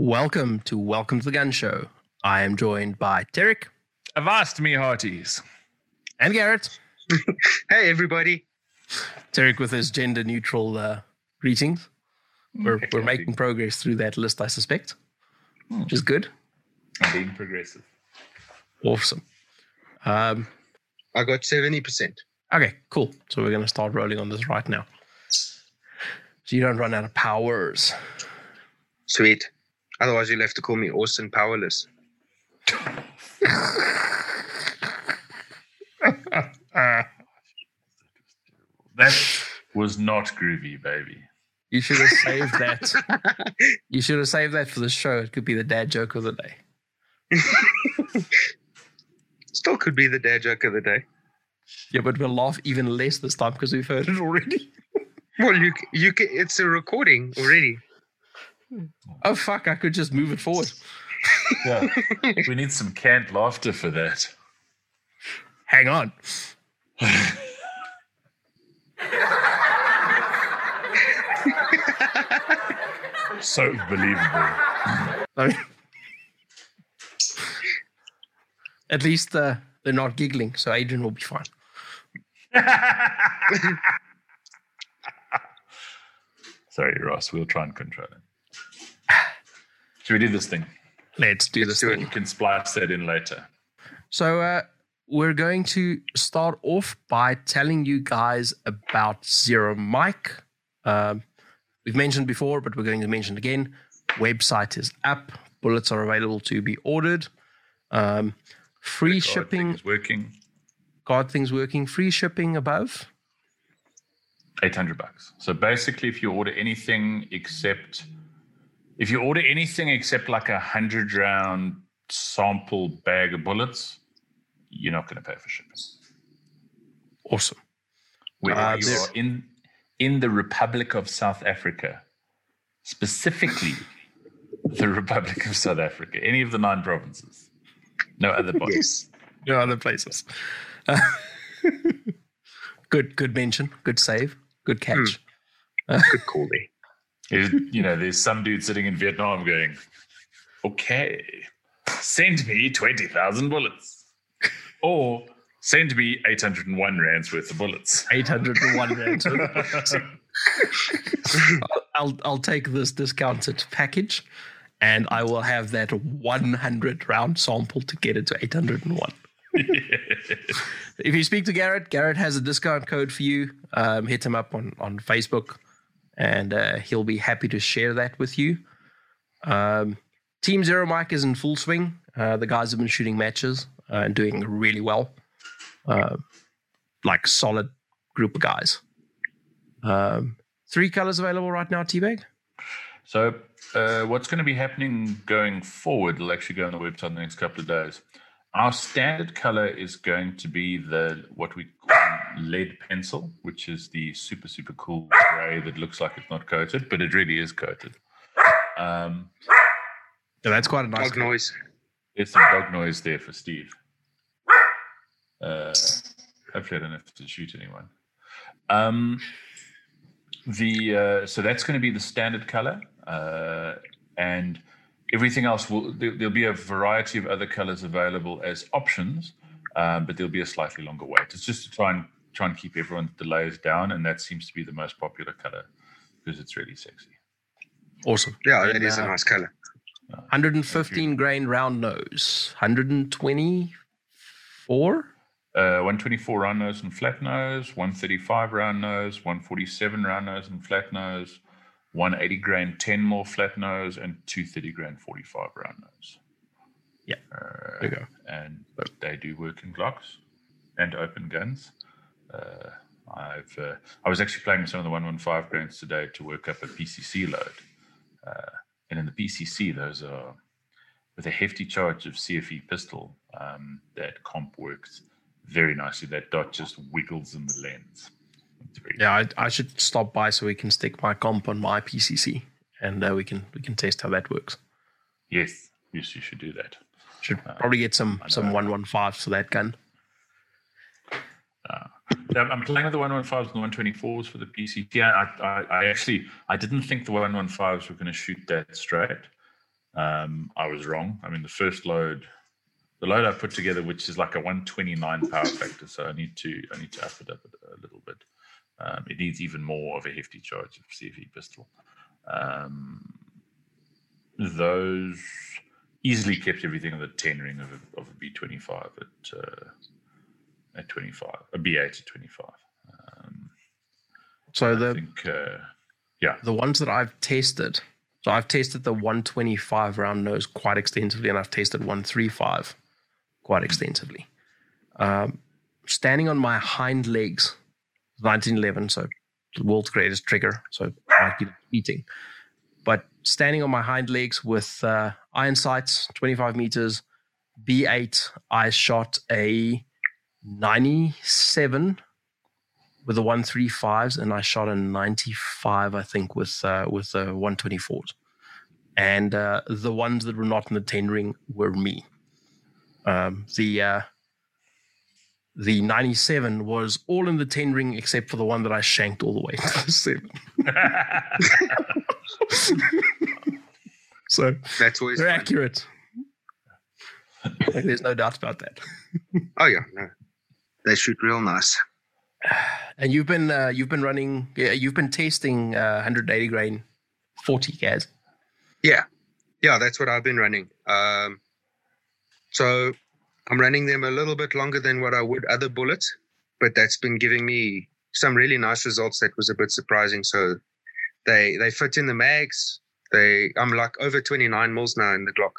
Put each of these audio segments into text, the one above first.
Welcome to Welcome to the Gun Show. I am joined by Derek Avast me hearties. and Garrett. Hey, everybody. Derek with his gender neutral uh, greetings. We're, we're making progress through that list, I suspect, which is good. I'm being progressive. Awesome. Um, I got 70%. okay, cool. So we're going to start rolling on this right now. So you don't run out of powers. Sweet. Otherwise, you'll have to call me Austin Powerless. That was not groovy, baby. You should have saved that. You should have saved that for the show. It could be the dad joke of the day. Still could be the dad joke of the day. Yeah, but we'll laugh even less this time because we've heard it already. Well, you you it's a recording already. Oh fuck! I could just move it forward. Yeah. we need some canned laughter for that. Hang on. So believable. At least uh, they're not giggling, so Adrian will be fine. Sorry, Ross. We'll try and control it. Should we do this thing? Let's do Let's this do it. thing. You can splice that in later. So uh, we're going to start off by telling you guys about Zero Mic. Um, we've mentioned before, but we're going to mention again. Website is up. Bullets are available to be ordered. Um, free shipping. things working. God things working. Free shipping above. 800 bucks. So basically, if you order anything except, if you order anything except like a 100 round sample bag of bullets, you're not going to pay for shipping. Awesome. Whether Uh, you there- are in, in the Republic of South Africa, specifically the Republic of South Africa, any of the nine provinces, no other bodies. Yes. No other places. Uh, good, good mention. Good save. Good catch. Good call there. You know, there's some dude sitting in Vietnam going, okay, send me 20,000 bullets. Or send me 801 rands worth of bullets. 801 rand. I'll I'll take this discounted package and I will have that 100 round sample to get it to 801. If you speak to Garrett, Garrett has a discount code for you. Um, hit him up on, on Facebook and uh, he'll be happy to share that with you. Um, Team Zero Mike is in full swing. Uh, the guys have been shooting matches uh, and doing really well. Uh, like solid group of guys. Um, three colors available right now, Teabag. So, uh, what's going to be happening going forward? It'll actually go on the website in the next couple of days. Our standard color is going to be the what we lead pencil, which is the super super cool gray that looks like it's not coated, but it really is coated. Um, Yeah, that's quite a nice Dog noise. there's some dog noise there for Steve. Uh, hopefully, I don't have to shoot anyone. Um, the uh, so that's going to be the standard color, uh, and everything else will there, there'll be a variety of other colors available as options, um, but there'll be a slightly longer wait. It's just to try and try and keep everyone's delays down, and that seems to be the most popular color because it's really sexy. Awesome. Yeah, And, that is a uh, nice color. 115 grain round nose. 124? Uh, 124 round nose and flat nose, 135 round nose, 147 round nose and flat nose, 180 grain 10 more flat nose, and 230 grain 45 round nose. Yeah. Uh, There you go. and they do work in Glocks and open guns. Uh, I've uh, I was actually playing with some of the 115 grains today to work up a PCC load, uh, and in the PCC those are with a hefty charge of CFE pistol. Um, that comp works very nicely. That dot just wiggles in the lens. Yeah, I, I should stop by so we can stick my comp on my PCC and uh, we can we can test how that works. yes, yes, you should do that. Should probably get some some 115s for that gun. Yeah, I'm playing with the 115s and the 124s for the PCC. I, I, I actually I didn't think the 115s were going to shoot that straight. Um, I was wrong. I mean, the first load, the load I put together, which is like a 129 power factor, so I need to I need to up it up a, little bit. Um, it needs even more of a hefty charge of CFE pistol. Um, those easily kept everything on the 10 ring of a, of a B25 at uh, at 25, a B8 at 25. Um, so the I think, uh, yeah, the ones that I've tested. So I've tested the 125 round nose quite extensively, and I've tested 135 quite extensively. Um, standing on my hind legs, 1911, so the world's greatest trigger, so I might be beating. But standing on my hind legs with uh, iron sights, 25 meters, B8, I shot a 97 with the 135s and I shot a 95 I think with uh, with the 124s and uh, the ones that were not in the 10 ring were me. Um, the uh, the 97 was all in the 10 ring except for the one that I shanked all the way to the 7 so That's always they're fun. accurate. There's no doubt about that. Oh yeah, no. They shoot real nice. And you've been uh, you've been running yeah, you've been testing uh, 180 grain 40 gas. Yeah, yeah, that's what I've been running. Um, so I'm running them a little bit longer than what I would other bullets, but that's been giving me some really nice results. That was a bit surprising. So they they fit in the mags. They I'm like over 29 mils now in the Glock.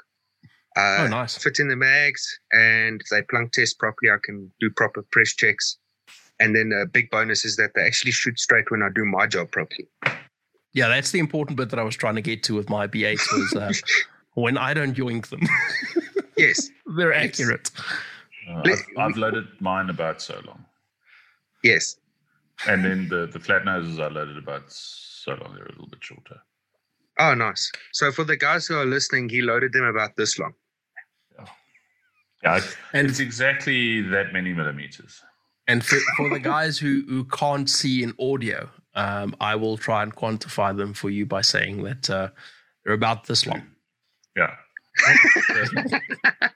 Uh, oh, nice. fit in the mags and they plunk test properly. I can do proper press checks. And then a big bonus is that they actually shoot straight when I do my job properly. Yeah, that's the important bit that I was trying to get to with my B8 was uh, when I don't yoink them, Yes, they're Yes. accurate. Uh, Let- I've, I've loaded mine about so long, yes. and then the the flat noses I loaded about so long they're a little bit shorter. Oh, nice. So for the guys who are listening, he loaded them about this long. Yeah, And it's exactly that many millimeters. and for, for the guys who, who can't see in audio, um, I will try and quantify them for you by saying that uh, they're about this long. Yeah.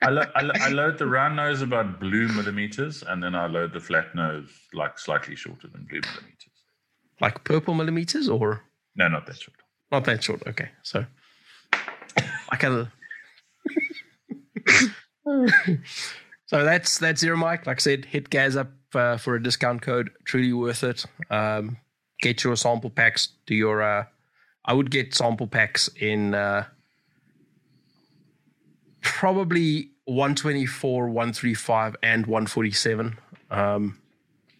I, lo- I, lo- I load the round nose about blue millimeters, and then I load the flat nose like slightly shorter than blue millimeters. Like purple millimeters or No, not that short. not that short. Okay. So I can So that's that's zero mic. Like I said, hit Gaz up uh, for a discount code. Truly worth it. Um, get your sample packs. Do your. Uh, I would get sample packs in uh, probably 124, 135, and 147. Um,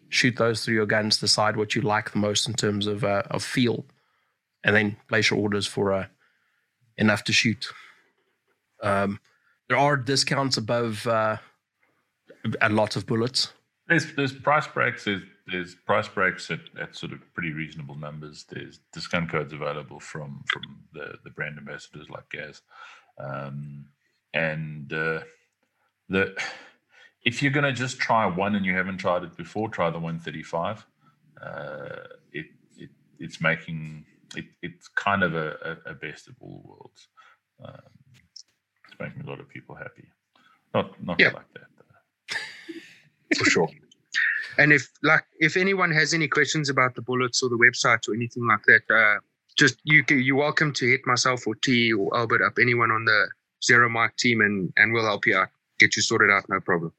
shoot those through your guns. Decide what you like the most in terms of uh, of feel, and then place your orders for uh, enough to shoot. Um, there are discounts above uh, a lot of bullets. There's there's price breaks. There's there's price breaks at, at sort of pretty reasonable numbers. There's discount codes available from from the, the brand ambassadors like Gaz, um, and uh, the if you're going to just try one and you haven't tried it before, try the 135. Uh, it, it it's making it, it's kind of a, a, a best of all worlds. Um, it's making a lot of people happy. Not not Yeah. like that. For sure. And if like if anyone has any questions about the bullets or the website or anything like that, uh, just you you're welcome to hit myself or T or Albert up, anyone on the Zero Mic team, and and we'll help you out, get you sorted out, no problem.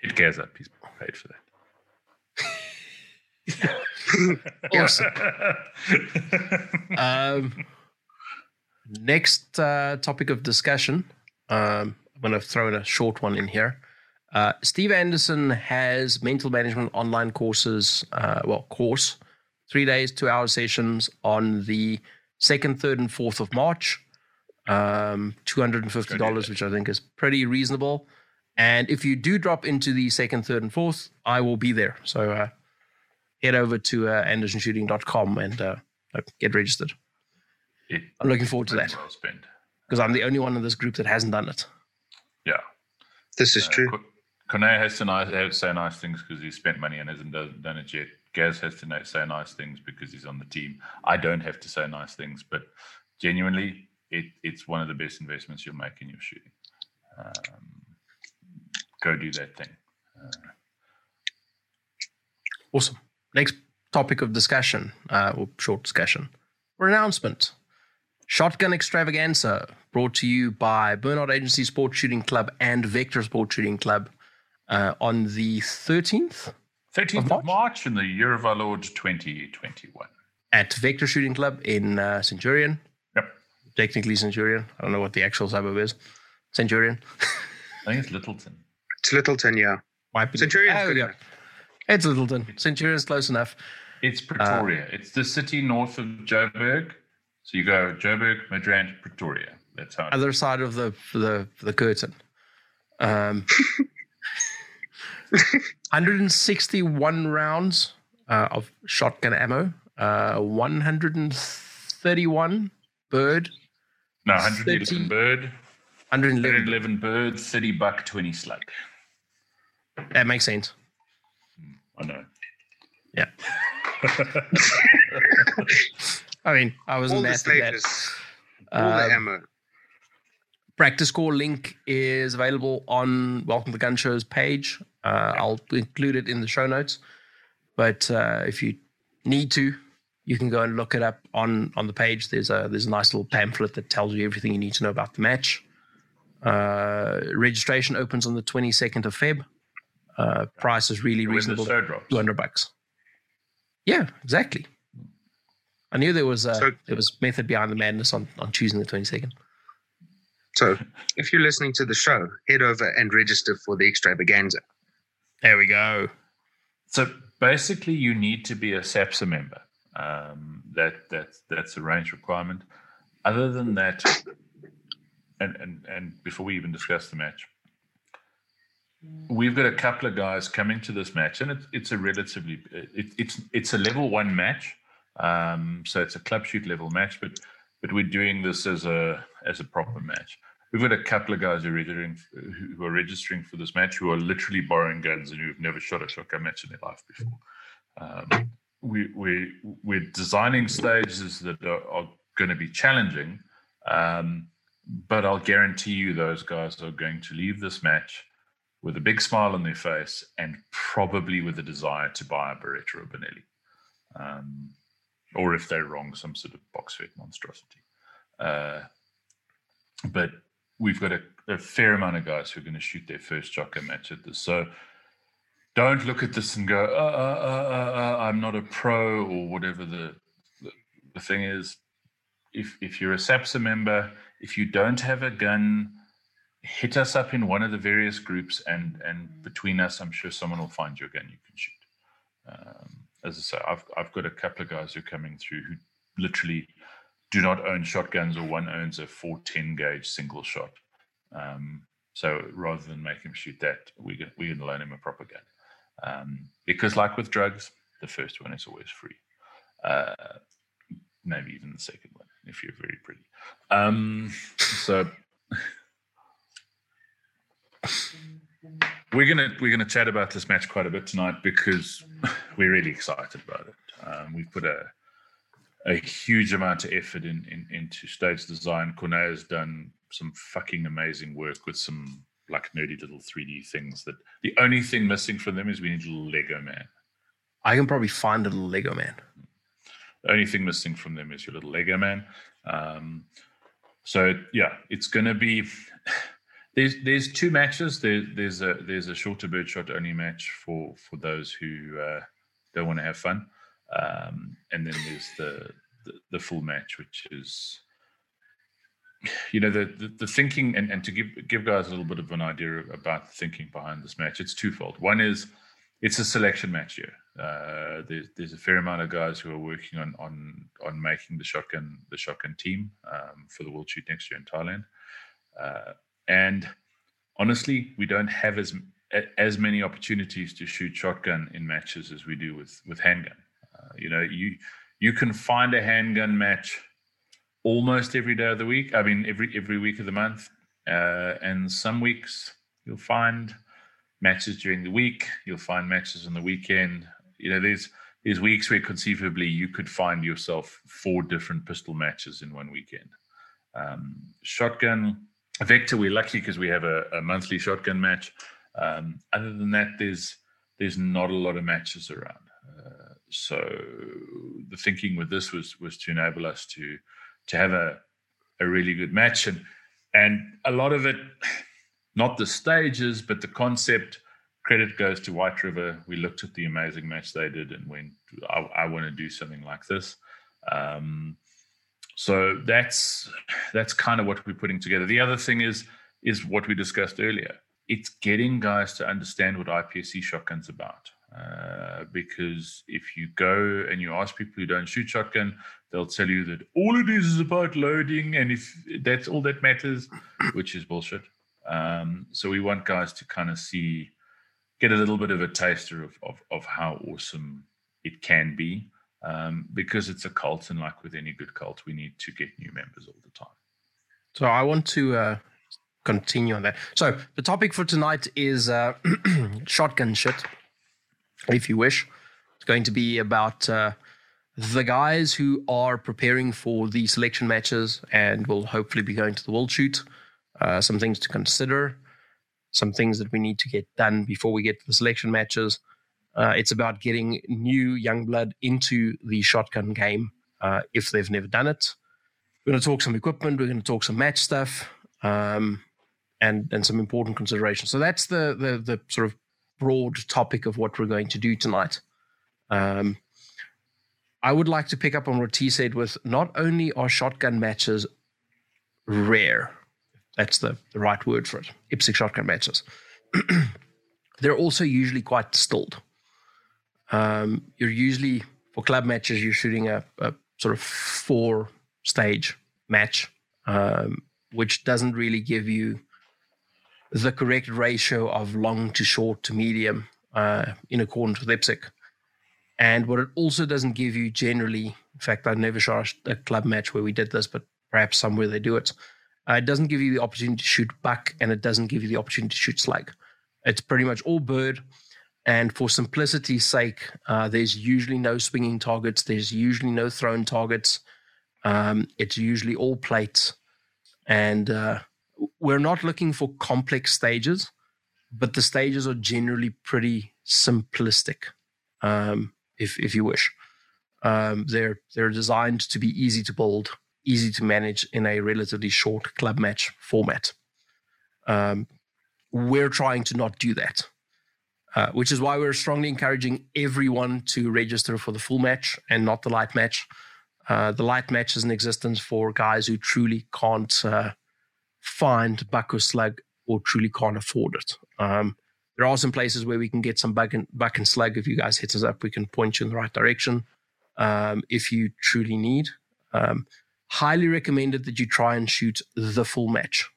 Hit Gaz up. He's paid for that. Awesome. Um, next uh, topic of discussion. Um, I'm going to throw in a short one in here. Uh, Steve Anderson has mental management online courses. Uh, well, course, three days, two hour sessions on the second, third, and fourth of March. Um, two hundred and fifty dollars, which I think is pretty reasonable. And if you do drop into the second, third, and fourth, I will be there. So uh, head over to uh, andersonshooting.com and uh, get registered. It- I'm looking forward to that Well spent. because I'm the only one in this group that hasn't done it. Yeah. This is Uh, true. Ko- Kone has to nice, have, say nice things because he's spent money and hasn't done, done it yet. Gaz has to say nice things because he's on the team. I don't have to say nice things, but genuinely, it, it's one of the best investments you'll make in your shooting. Um, go do that thing. Uh, awesome. Next topic of discussion, uh, or short discussion, or announcement. Shotgun Extravaganza, brought to you by Bernard Agency Sports Shooting Club and Vector Sports Shooting Club uh, on the 13th 13th of March? March in the year of our Lord 2021. At Vector Shooting Club in uh, Centurion. Yep. Technically Centurion. I don't know what the actual suburb is. Centurion. I think it's Lyttelton. It's Lyttelton, yeah. Might be Centurion. Oh, yeah. It's Lyttelton. Centurion's close enough. It's Pretoria. Uh, it's the city north of Joburg. So you go Joburg, Midrand, Pretoria. That's how. Other side of the the the curtain. Um, 161 rounds uh, of shotgun ammo. Uh, 131 bird. No, 111 30, bird. 111. 111 bird, 30 buck, 20 slug. That makes sense. I know. Yeah. I mean, I was all the stages, all uh, the ammo. PractiScore link is available on Welcome to Gun Show's page. Uh, I'll include it in the show notes. But uh, if you need to, you can go and look it up on on the page. There's a there's a nice little pamphlet that tells you everything you need to know about the match. Uh, registration opens on the 22nd of Feb. Uh, price is really reasonable. 200 bucks. Yeah, exactly. I knew there was a, so, there was method behind the madness on, on choosing the 22nd. So, if you're listening to the show, head over and register for the extravaganza. There we go. So basically, you need to be a SAPSA member. Um, that that's that's a range requirement. Other than that, and and and before we even discuss the match, we've got a couple of guys coming to this match, and it's it's a relatively it, it's it's a level one match. Um, so it's a club shoot level match, but but we're doing this as a as a proper match. We've got a couple of guys who are registering who are registering for this match who are literally borrowing guns and who've never shot a shotgun match in their life before. Um, we we we're designing stages that are, are going to be challenging, um, but I'll guarantee you those guys are going to leave this match with a big smile on their face and probably with a desire to buy a Beretta or a Benelli. Um, or if they're wrong, some sort of box fit monstrosity. Uh, but we've got a, a, fair amount of guys who are going to shoot their first shotgun match at this. So don't look at this and go, uh, uh, uh, I'm not a pro or whatever the, the, the thing is. If if you're a SAPSA member, if you don't have a gun, hit us up in one of the various groups, and and between us, I'm sure someone will find you gun you can shoot. Um, as I say, I've I've got a couple of guys who are coming through who literally do not own shotguns, or one owns a 410 gauge single shot. Um, so rather than make him shoot that, we can, we can loan him a proper gun. Um, because like with drugs, the first one is always free. Uh, maybe even the second one if you're very pretty. Um, so we're gonna we're gonna chat about this match quite a bit tonight because we're really excited about it. Um, we've put a a huge amount of effort in, in into stage design. Cornet has done some fucking amazing work with some like nerdy little 3D things that the only thing missing from them is we need a little Lego man. I can probably find a little Lego man. The only thing missing from them is your little Lego man. Um, so yeah, it's going to be there's there's two matches. There, there's a there's a shorter birdshot only match for for those who uh, don't want to have fun, um, and then there's the, the, the full match, which is you know the, the, the thinking and, and to give give guys a little bit of an idea about the thinking behind this match. It's twofold. One is it's a selection match here. Uh, there's there's a fair amount of guys who are working on on on making the shotgun the shotgun team um, for the World Shoot next year in Thailand. Uh, and honestly, we don't have as as many opportunities to shoot shotgun in matches as we do with with handgun. Uh, you know, you you can find a handgun match almost every day of the week. I mean, every every week of the month, uh, and some weeks you'll find matches during the week. You'll find matches on the weekend. You know, there's there's weeks where conceivably you could find yourself four different pistol matches in one weekend. Um, shotgun Vector, we're lucky because we have a, a, monthly shotgun match. Um, other than that, there's there's not a lot of matches around. Uh, so the thinking with this was was to enable us to to have a a really good match and and a lot of it, not the stages, but the concept. Credit goes to White River. We looked at the amazing match they did and went, I, I want to do something like this. Um, so that's that's kind of what we're putting together. The other thing is is what we discussed earlier. It's getting guys to understand what IPSC shotgun's about. Uh, because if you go and you ask people who don't shoot shotgun, they'll tell you that all it is is about loading, and if that's all that matters, which is bullshit. Um, so we want guys to kind of see, get a little bit of a taster of of, of how awesome it can be um, because it's a cult, and like with any good cult, we need to get new members all the time. So I want to uh, continue on that. So the topic for tonight is uh, shotgun shit, if you wish. It's going to be about uh, the guys who are preparing for the selection matches and will hopefully be going to the world shoot. Uh, some things to consider, some things that we need to get done before we get to the selection matches uh, it's about getting new young blood into the shotgun game uh, if they've never done it. We're going to talk some equipment. We're going to talk some match stuff, um, and and some important considerations. So that's the the the sort of broad topic of what we're going to do tonight. Um, I would like to pick up on what T said with not only are shotgun matches rare, that's the, the right word for it, IPSC shotgun matches, they're also usually quite distilled. Um, you're usually for club matches you're shooting a, a sort of four stage match, um, which doesn't really give you the correct ratio of long to short to medium uh, in accordance with IPSC. And what it also doesn't give you generally, in fact, I never shot a club match where we did this, but perhaps somewhere they do it. Uh, it doesn't give you the opportunity to shoot buck and it doesn't give you the opportunity to shoot slug. It's pretty much all bird and for simplicity's sake, uh, there's usually no swinging targets. There's usually no thrown targets. Um, it's usually all plates. And uh, we're not looking for complex stages, but the stages are generally pretty simplistic, um, if, if you wish. Um, they're, they're designed to be easy to build, easy to manage in a relatively short club match format. Um, we're trying to not do that. Uh, which is why we're strongly encouraging everyone to register for the full match and not the light match. Uh, the light match is in existence for guys who truly can't uh, find buck slug or truly can't afford it. Um, there are some places where we can get some buck and, buck and slug. If you guys hit us up, we can point you in the right direction um, if you truly need. Um, highly recommended that you try and shoot the full match.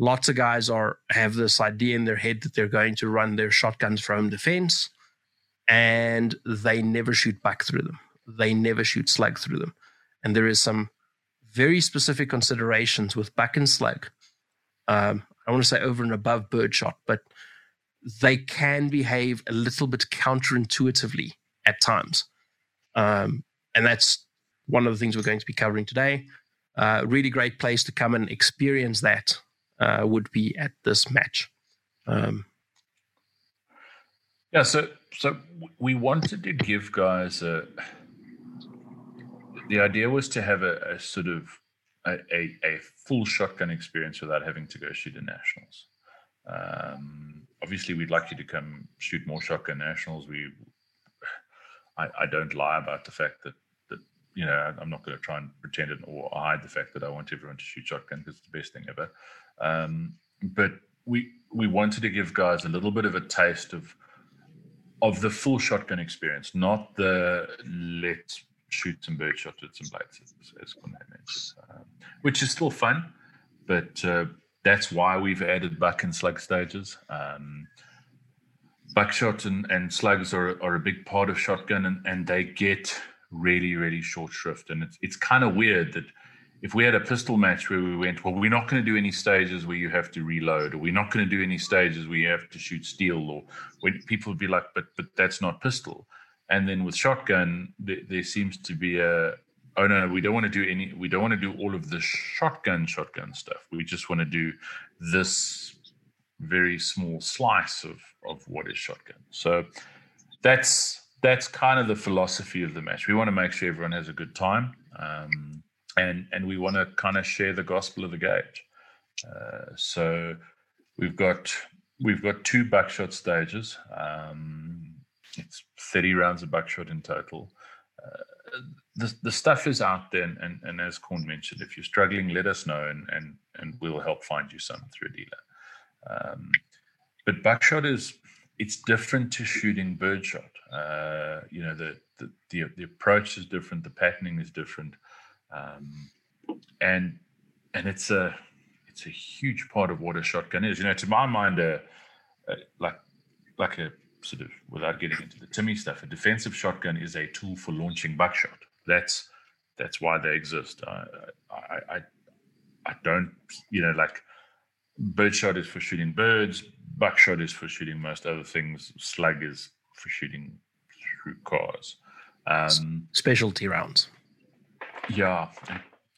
Lots of guys are have this idea in their head that they're going to run their shotguns for home defense and they never shoot buck through them. They never shoot slug through them. And there is some very specific considerations with buck and slug um, i want to say over and above birdshot but they can behave a little bit counterintuitively at times. Um, and that's one of the things we're going to be covering today. Uh, really great place to come and experience that uh, would be at this match. Um, yeah, so so we wanted to give guys a. The idea was to have a, a sort of a, a, a, full shotgun experience without having to go shoot in nationals. Um, obviously, we'd like you to come shoot more shotgun nationals. We, I, I don't lie about the fact that that you know I'm not going to try and pretend it or hide the fact that I want everyone to shoot shotgun because it's the best thing ever. Um, but we we wanted to give guys a little bit of a taste of of the full shotgun experience, not the let's shoot some bird shots with some blades, as, as mentioned, um, which is still fun. But uh, that's why we've added buck and slug stages. Um, buckshot and, and slugs are, are a big part of shotgun, and, and they get really, really short shrift. And it's, it's kind of weird that if we had a pistol match where we went, well, we're not going to do any stages where you have to reload, or we're not going to do any stages where you have to shoot steel, or when people would be like, but but that's not pistol. And then with shotgun, there, there seems to be a oh no, we don't want to do any. We don't want to do all of the shotgun shotgun stuff. We just want to do this very small slice of of what is shotgun. So that's that's kind of the philosophy of the match. We want to make sure everyone has a good time, um, and and we want to kind of share the gospel of the gauge. Uh, so we've got we've got two buckshot stages. Um, it's thirty rounds of buckshot in total. Uh, the, the stuff is out there, and, and, and as Corn mentioned, if you're struggling, let us know, and and and we'll help find you some through a dealer. Um, but buckshot is it's different to shooting birdshot. Uh, you know, the, the, the the approach is different, the patterning is different, um, and and it's a it's a huge part of what a shotgun is. You know, to my mind, uh, uh, like like a sort of without getting into the Timmy stuff, a defensive shotgun is a tool for launching buckshot. That's that's why they exist. I I I, I don't you know like birdshot is for shooting birds, buckshot is for shooting most other things, slug is for shooting through cars. Um, Specialty rounds. Yeah,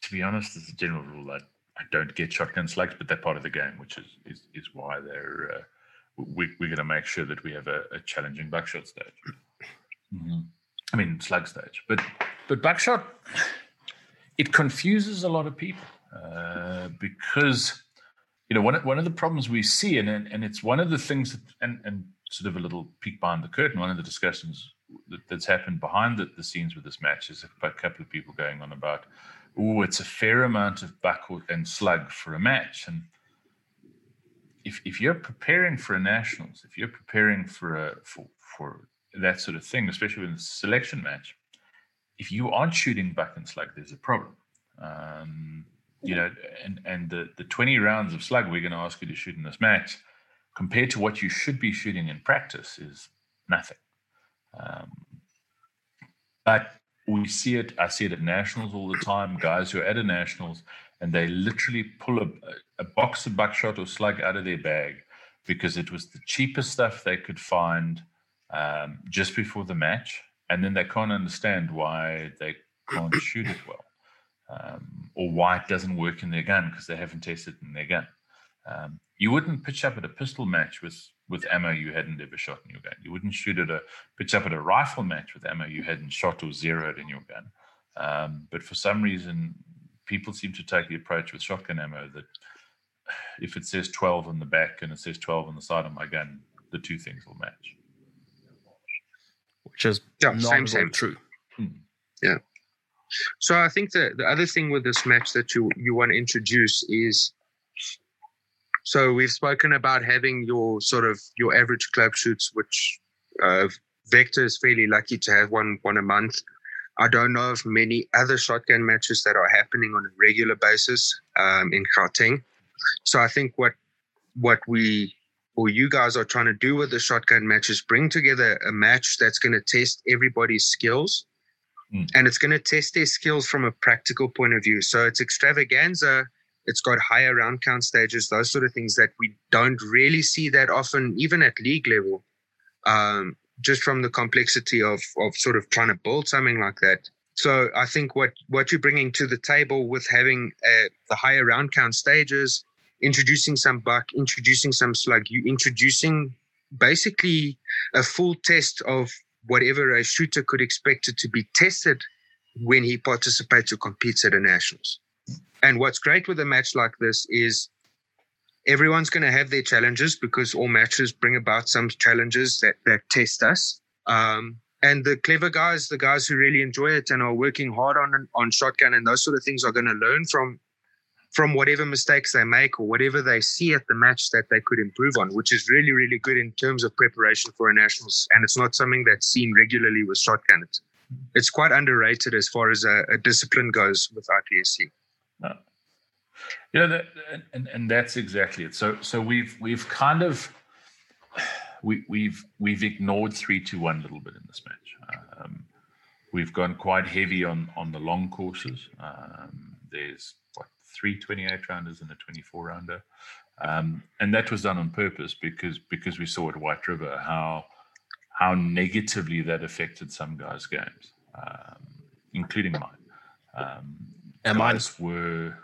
to be honest, as a general rule, I, I don't get shotgun slugs, but they're part of the game, which is is, is why they're. Uh, we, we're going to make sure that we have a, a challenging buckshot stage. Mm-hmm. I mean, slug stage, but but buckshot, it confuses a lot of people uh, because you know one one of the problems we see, and and it's one of the things that, and and sort of a little peek behind the curtain. One of the discussions that's happened behind the, the scenes with this match is a couple of people going on about, oh, it's a fair amount of buck and slug for a match, and if if you're preparing for a nationals, if you're preparing for a for for that sort of thing, especially with a selection match, if you aren't shooting buck and slug, there's a problem. Um, you know, and and the the 20 rounds of slug we're going to ask you to shoot in this match, compared to what you should be shooting in practice, is nothing. Um, but we see it. I see it at nationals all the time. Guys who are at a nationals and they literally pull a, a box of buckshot or slug out of their bag because it was the cheapest stuff they could find um, just before the match, and then they can't understand why they can't shoot it well, um, or why it doesn't work in their gun because they haven't tested it in their gun. Um, you wouldn't pitch up at a pistol match with with ammo you hadn't ever shot in your gun. You wouldn't shoot at a pitch up at a rifle match with ammo you hadn't shot or zeroed in your gun. Um, but for some reason, people seem to take the approach with shotgun ammo that if it says 12 on the back and it says 12 on the side of my gun, the two things will match. Which is yeah, same, same. true. Hmm. Yeah. So I think the, the other thing with this match that you, you want to introduce is so we've spoken about having your sort of your average club shoots, which uh, Vector is fairly lucky to have one one a month. I don't know of many other shotgun matches that are happening on a regular basis um, in Gauteng. So I think what what we or you guys are trying to do with the shotgun matches bring together a match that's going to test everybody's skills mm. and it's going to test their skills from a practical point of view so it's extravaganza it's got higher round count stages those sort of things that we don't really see that often even at league level um, just from the complexity of of sort of trying to build something like that. So I think what what you're bringing to the table with having uh, the higher round count stages, introducing some buck, introducing some slug, you introducing basically a full test of whatever a shooter could expect it to be tested when he participates or competes at a nationals. And what's great with a match like this is everyone's going to have their challenges because all matches bring about some challenges that, that test us. Um, and the clever guys, the guys who really enjoy it and are working hard on on shotgun and those sort of things, are going to learn from from whatever mistakes they make or whatever they see at the match that they could improve on, which is really really good in terms of preparation for a nationals. And it's not something that's seen regularly with shotgun. It's, it's quite underrated as far as a, a discipline goes with IPSC. No. You know, that, and and that's exactly it. So so we've we've kind of we we've we've ignored three to one a little bit in this match. Um, we've gone quite heavy on on the long courses. Um, there's what three 28 rounders and a 24 rounder, um, and that was done on purpose because because we saw at White River how how negatively that affected some guys' games, um, including mine. Um, Am I? guys were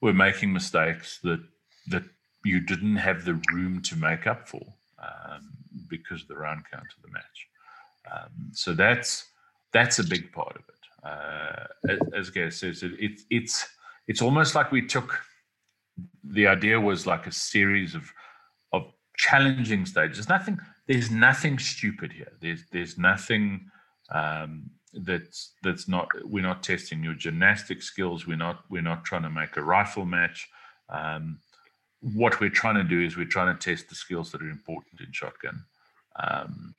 were making mistakes that that you didn't have the room to make up for um, because of the round count of the match. Um, so that's that's a big part of it. Uh, as, as Gary says, it, it, it's it's almost like we took the idea was like a series of of challenging stages. Nothing. There's nothing stupid here. There's there's nothing um, that's that's not. We're not testing your gymnastic skills. We're not we're not trying to make a rifle match. Um, what we're trying to do is we're trying to test the skills that are important in shotgun. Um,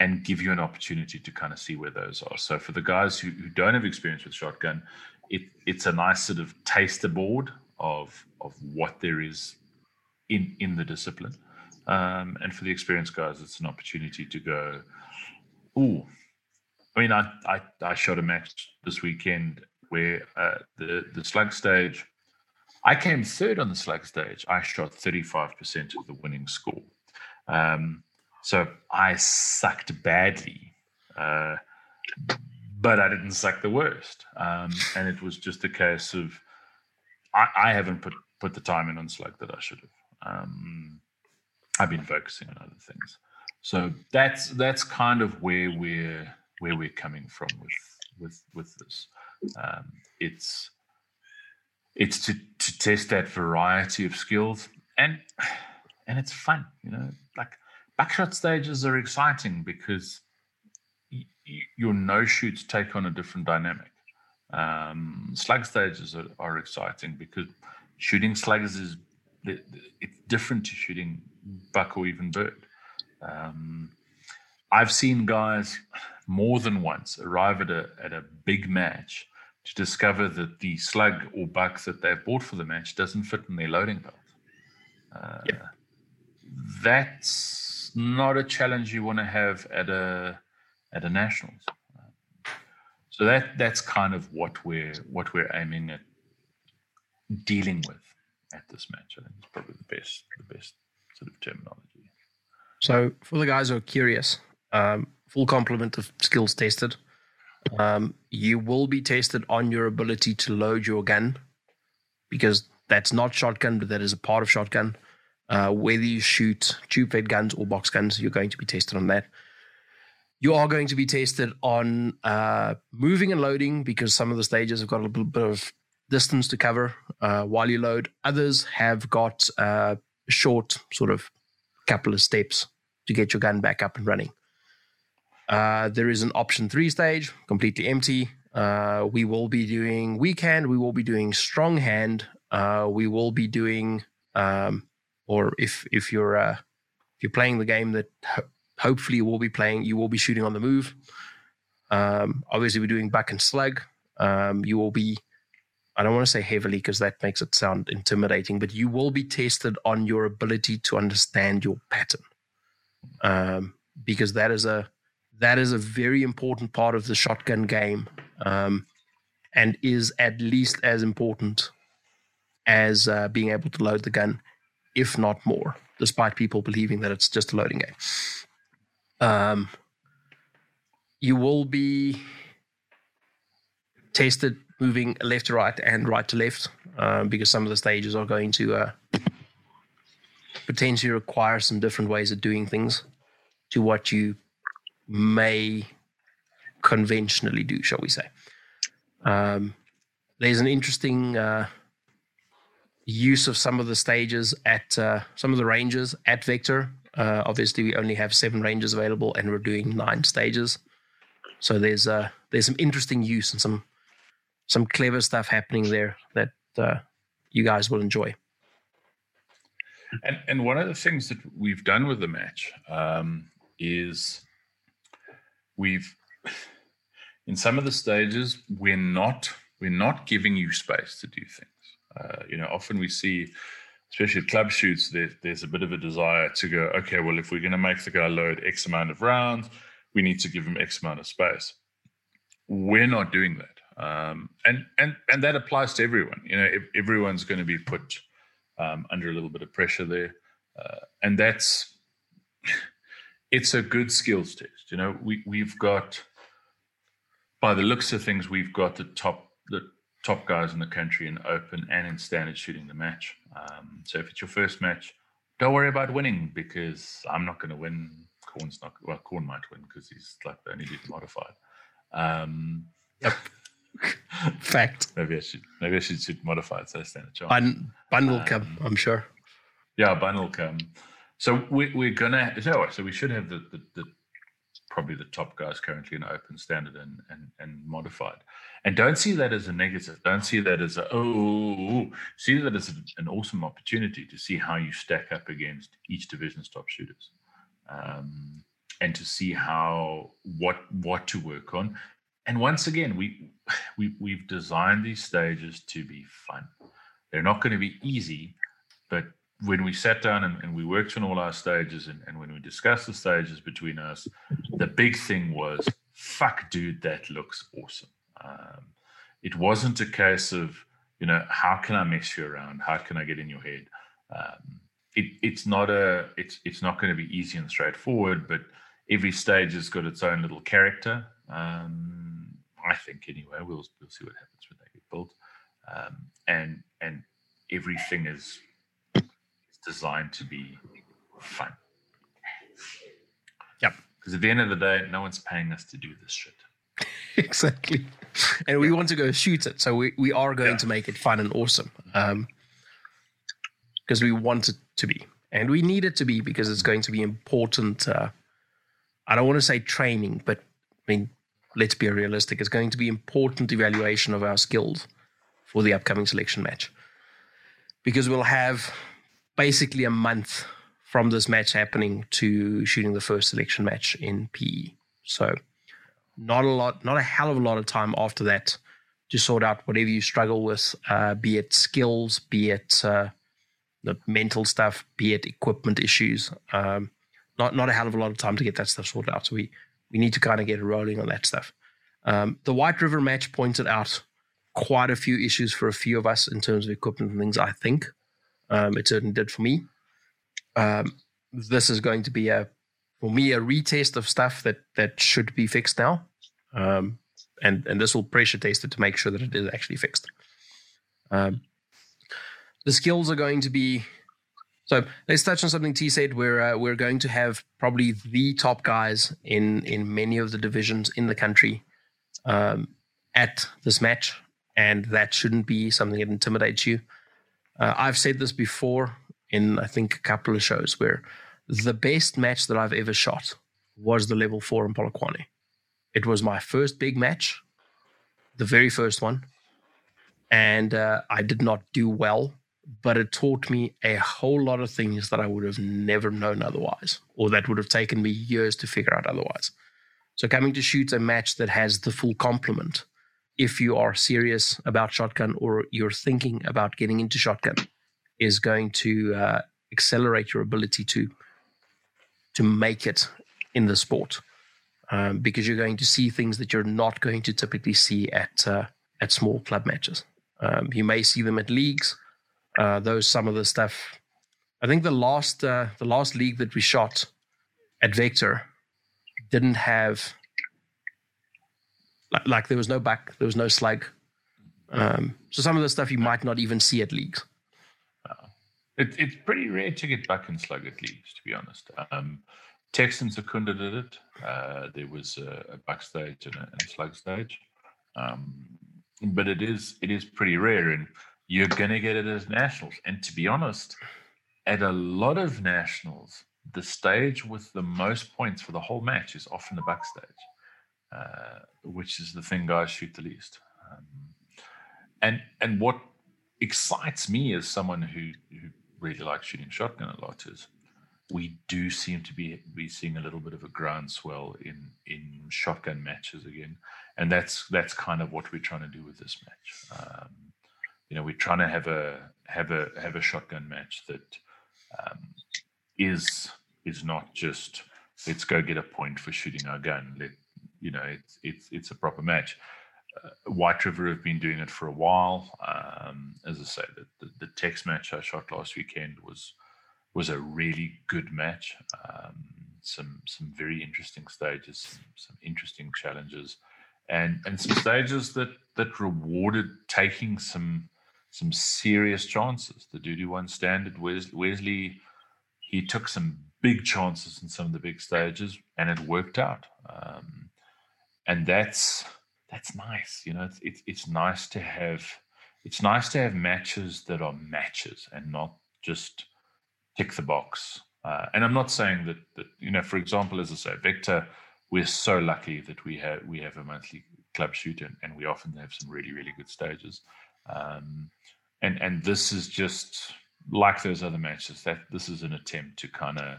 and give you an opportunity to kind of see where those are. So for the guys who, who don't have experience with shotgun, it, it's a nice sort of taster board of of what there is in in the discipline. Um, and for the experienced guys, it's an opportunity to go, ooh. I mean, I, I, I shot a match this weekend where uh, the the slug stage, I came third on the slug stage. I shot 35% of the winning score. Um, so I sucked badly, uh, but I didn't suck the worst. Um, and it was just a case of I, I, haven't put put the time in on slug that I should have. Um, I've been focusing on other things. So that's that's kind of where we're where we're coming from with with with this. Um, it's it's to to test that variety of skills and and it's fun, you know, like buckshot stages are exciting because y- your no shoots take on a different dynamic. Um, slug stages are, are, exciting because shooting slugs is it's different to shooting buck or even bird. Um, I've seen guys more than once arrive at a at a big match to discover that the slug or buck that they've bought for the match doesn't fit in their loading belt. Uh, yep. That's not a challenge you want to have at a at a nationals. So that that's kind of what we're what we're aiming at dealing with at this match. I think it's probably the best the best sort of terminology. So for the guys who are curious, um, full complement of skills tested. Um, you will be tested on your ability to load your gun because that's not shotgun, but that is a part of shotgun. Uh, whether you shoot tube fed guns or box guns, you're going to be tested on that. You are going to be tested on uh, moving and loading because some of the stages have got a little bit of distance to cover uh, while you load. Others have got uh, short, sort of couple of steps to get your gun back up and running. Uh, there is an option three stage, completely empty. Uh, we will be doing weak hand. We will be doing strong hand. Uh, we will be doing um, or if if you're uh, if you're playing the game that ho- hopefully you will be playing, you will be shooting on the move. Um, obviously, we're doing buck and slug. Um, you will be, I don't want to say heavily because that makes it sound intimidating, but you will be tested on your ability to understand your pattern, um, because that is a that is a very important part of the shotgun game, um, and is at least as important as uh, being able to load the gun if not more, despite people believing that it's just a loading game. Um, you will be tested moving left to right and right to left um, because some of the stages are going to uh, potentially require some different ways of doing things to what you may conventionally do, shall we say. Um, there's an interesting uh, use of some of the stages at uh, some of the ranges at Vector. Uh, obviously, we only have seven ranges available, and we're doing nine stages. So there's uh, there's some interesting use and some some clever stuff happening there that uh, you guys will enjoy. And and one of the things that we've done with the match um, is we've in some of the stages we're not we're not giving you space to do things. Uh, you know, often we see, especially at club shoots, there, there's a bit of a desire to go, okay, well, if we're going to make the guy load X amount of rounds, we need to give him X amount of space. We're not doing that, um, and and and that applies to everyone. You know, everyone's going to be put um, under a little bit of pressure there, uh, and that's it's a good skills test. You know, we we've got by the looks of things, we've got the top the top guys in the country in open and in standard shooting the match. Um, so if it's your first match, don't worry about winning because I'm not going to win. Corn's not well. Corn might win because he's like the only dude modified. Um, Yep. Fact. maybe I should maybe I should shoot modified so I stand a chance. Bun, bun will Um, come, I'm sure. Yeah, bun will come. So we, we're gonna. So, so we should have the, the, the probably the top guys currently in open standard and, and and modified. And don't see that as a negative. Don't see that as a oh. See that as an awesome opportunity to see how you stack up against each division's top shooters, um, and to see how what what to work on. And once again, we we we've designed these stages to be fun. They're not going to be easy, but when we sat down and, and we worked on all our stages and, and when we discussed the stages between us, the big thing was, fuck, dude, that looks awesome. Um, it wasn't a case of, you know, how can I mess you around? How can I get in your head? Um, it, it's not a, it's it's not going to be easy and straightforward, but every stage has got its own little character. Um, I think anyway. We'll we'll see what happens when they get built, um, and and everything is designed to be fun. Yep. Because at the end of the day, no one's paying us to do this shit. exactly. And we want to go shoot it. So we, we are going Yeah. to make it fun and awesome. Um, because we want it to be. And we need it to be because it's going to be important. Uh, I don't want to say training, but I mean, let's be realistic. It's going to be important evaluation of our skills for the upcoming selection match. Because we'll have basically a month from this match happening to shooting the first selection match in PE. So not a lot, not a hell of a lot of time after that to sort out whatever you struggle with, uh, be it skills, be it uh, the mental stuff, be it equipment issues. Um, not not a hell of a lot of time to get that stuff sorted out. So we we need to kind of get rolling on that stuff. Um, the White River match pointed out quite a few issues for a few of us in terms of equipment and things. I think um, it certainly did for me. Um, this is going to be a for me a retest of stuff that that should be fixed now, um, and and this will pressure test it to make sure that it is actually fixed. Um, the skills are going to be so. Let's touch on something T said. We're uh, we're going to have probably the top guys in in many of the divisions in the country um, at this match, and that shouldn't be something that intimidates you. Uh, I've said this before in I think a couple of shows where the best match that I've ever shot was the level four in Polokwane. It was my first big match, the very first one, and uh, I did not do well, but it taught me a whole lot of things that I would have never known otherwise, or that would have taken me years to figure out otherwise. So coming to shoot a match that has the full complement, if you are serious about shotgun or you're thinking about getting into shotgun, is going to uh, accelerate your ability to to make it in the sport um, because you're going to see things that you're not going to typically see at uh, at small club matches. Um, you may see them at leagues. Uh, those some of the stuff. I think the last uh, the last league that we shot at Vector didn't have like, like there was no buck, there was no slug. Um, so some of the stuff you might not even see at leagues. It, it's pretty rare to get buck and slug at leagues, to be honest. Um, Tex and Secunda did it. Uh, there was a, a stage and a, and a slug stage, um, but it is it is pretty rare, and you're gonna get it as nationals. And to be honest, at a lot of nationals, the stage with the most points for the whole match is often the buck stage, uh, which is the thing guys shoot the least. Um, and and what excites me as someone who who really likes shooting shotgun a lot is we do seem to be be seeing a little bit of a groundswell in in shotgun matches again, and that's that's kind of what we're trying to do with this match. Um, you know, we're trying to have a have a have a shotgun match that um, is is not just let's go get a point for shooting our gun. Let you know, it's it's it's a proper match. Uh, White River have been doing it for a while. Um, as I say, the, the, the match I shot last weekend was was a really good match. Um, some some very interesting stages, some, some interesting challenges, and and some stages that that rewarded taking some some serious chances. The Dudu one standard, Wes, Wesley, he took some big chances in some of the big stages, and it worked out. Um, and that's that's nice. You know, it's, it's it's nice to have it's nice to have matches that are matches and not just tick the box. Uh, and I'm not saying that that you know, for example, as I say, Victor, we're so lucky that we have we have a monthly club shoot and, and we often have some really really good stages. Um, and and this is just like those other matches. That this is an attempt to kind of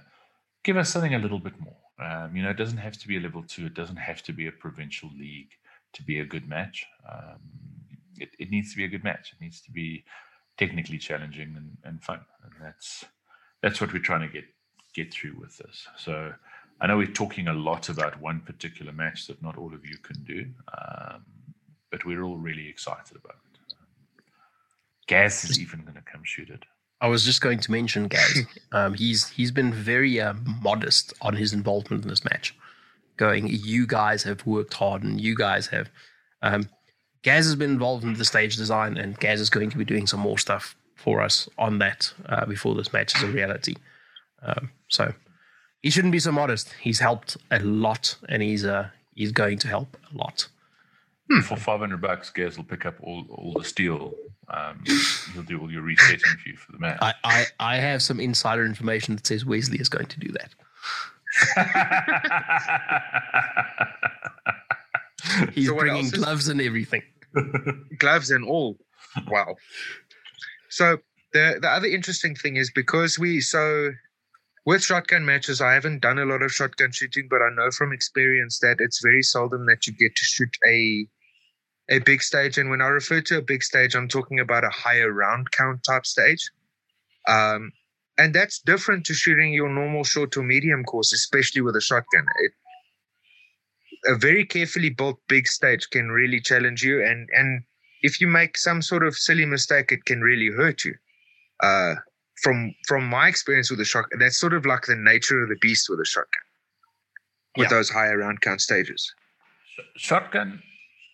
give us something a little bit more. Um, you know, it doesn't have to be a level two. It doesn't have to be a provincial league to be a good match. Um, it, it needs to be a good match. It needs to be technically challenging and, and fun, and that's that's what we're trying to get get through with this. So I know we're talking a lot about one particular match that not all of you can do, um, but we're all really excited about it. Gaz is even going to come shoot it. I was just going to mention Gaz. Um, he's he's been very uh, modest on his involvement in this match. Going, you guys have worked hard, and you guys have. Um, Gaz has been involved in the stage design, and Gaz is going to be doing some more stuff for us on that uh, before this match is a reality. Um, so he shouldn't be so modest. He's helped a lot, and he's uh, he's going to help a lot. Hmm. For five hundred bucks, Gaz will pick up all, all the steel. Um, he'll do all your resetting for you for the match. I, I, I have some insider information that says Wesley is going to do that. He's So bringing is- gloves and everything. gloves and all. Wow. So the the other interesting thing is because we so with shotgun matches, I haven't done a lot of shotgun shooting, but I know from experience that it's very seldom that you get to shoot a a big stage. And when I refer to a big stage, I'm talking about a higher round count type stage. Um, and that's different to shooting your normal short or medium course, especially with a shotgun. It, a very carefully built big stage can really challenge you and and if you make some sort of silly mistake it can really hurt you uh from from my experience with the shotgun that's sort of like the nature of the beast with a shotgun with Yeah. those higher round count stages Shotgun,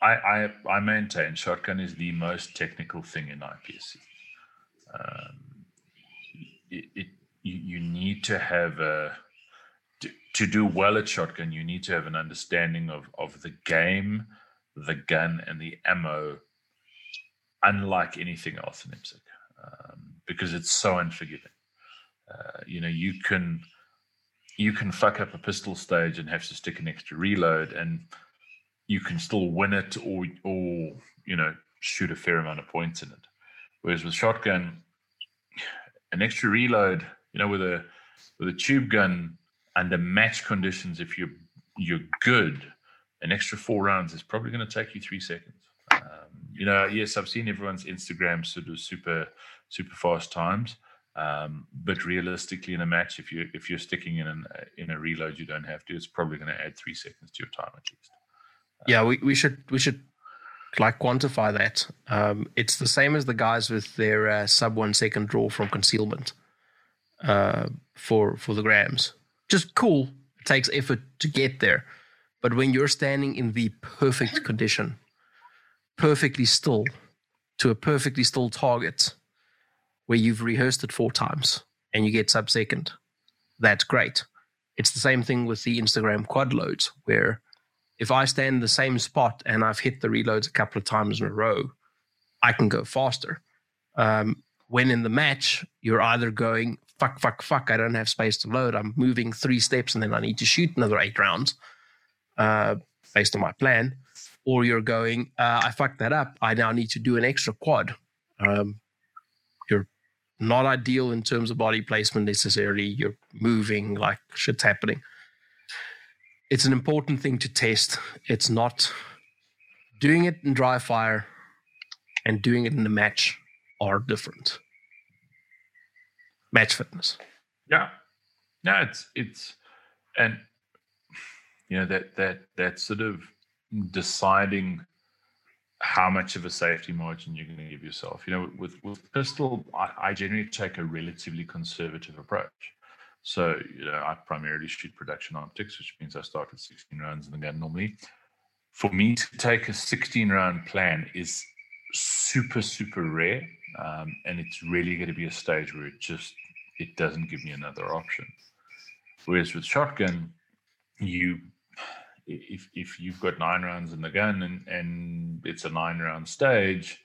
I, I I maintain shotgun is the most technical thing in IPSC. Um, it, it you, you need to have a to, to do well at shotgun. You need to have an understanding of of the game, the gun, and the ammo, unlike anything else in IPSC, um, because it's so unforgiving. Uh, you know, you can you can fuck up a pistol stage and have to stick an extra reload and you can still win it or or you know shoot a fair amount of points in it. Whereas with shotgun, an extra reload, you know, with a with a tube gun under match conditions, if you're you're good, an extra four rounds is probably going to take you three seconds. Um, you know, yes, I've seen everyone's Instagram sort of super super fast times. Um, but realistically, in a match, if you if you're sticking in an, in a reload, you don't have to. It's probably going to add three seconds to your time at least. Yeah, we, we should we should like quantify that. Um, it's the same as the guys with their uh, sub one second draw from concealment uh, for for the grams. Just cool. It takes effort to get there, but when you're standing in the perfect condition, perfectly still, to a perfectly still target, where you've rehearsed it four times and you get sub second, that's great. It's the same thing with the Instagram quad loads where if I stand in the same spot and I've hit the reloads a couple of times in a row, I can go faster. Um, when in the match, you're either going, fuck, fuck, fuck, I don't have space to load. I'm moving three steps and then I need to shoot another eight rounds uh, based on my plan. Or you're going, uh, I fucked that up. I now need to do an extra quad. Um, you're not ideal in terms of body placement necessarily. You're moving like shit's happening it's an important thing to test. It's not doing it in dry fire and doing it in a match are different. Match fitness. Yeah, no, it's it's and you know that that that sort of deciding how much of a safety margin you're going to give yourself. You know, with with pistol, I, I generally take a relatively conservative approach. So, you know, I primarily shoot production optics, which means I start with 16 rounds in the gun normally. for me to take a 16 round plan is super super rare um, and it's really going to be a stage where it just it doesn't give me another option whereas with shotgun you if if you've got nine rounds in the gun and and it's a nine round stage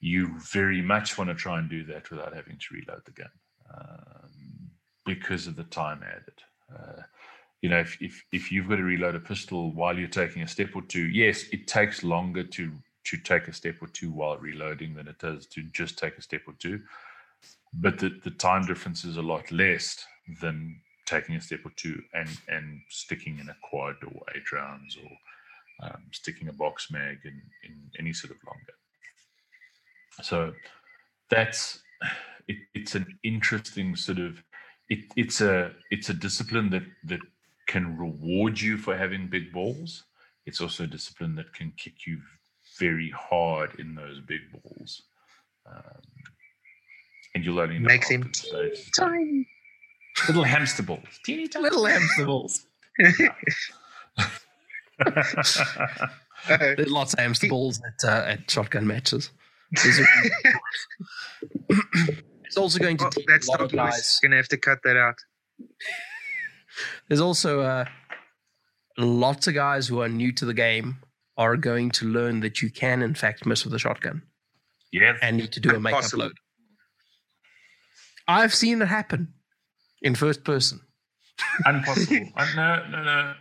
you very much want to try and do that without having to reload the gun um, because of the time added uh, you know if, if if you've got to reload a pistol while you're taking a step or two yes it takes longer to to take a step or two while reloading than it does to just take a step or two. But the, the time difference is a lot less than taking a step or two and, and sticking in a quad or eight rounds or um, sticking a box mag in, in any sort of longer. So that's it, it's an interesting sort of it, it's a it's a discipline that that can reward you for having big balls. It's also a discipline that can kick you very hard in those big balls. Um, and you'll only makes him tiny little hamster balls, teeny tiny little hamster balls. There's lots of hamster balls at uh, at shotgun matches. it's also going to oh, that's a lot guys. Gonna have to cut that out. There's also uh, lots of guys who are new to the game are going to learn that you can, in fact, miss with a shotgun. Yeah. And need to do a makeup load. I've seen it happen in first person. Impossible. uh, no, no, no.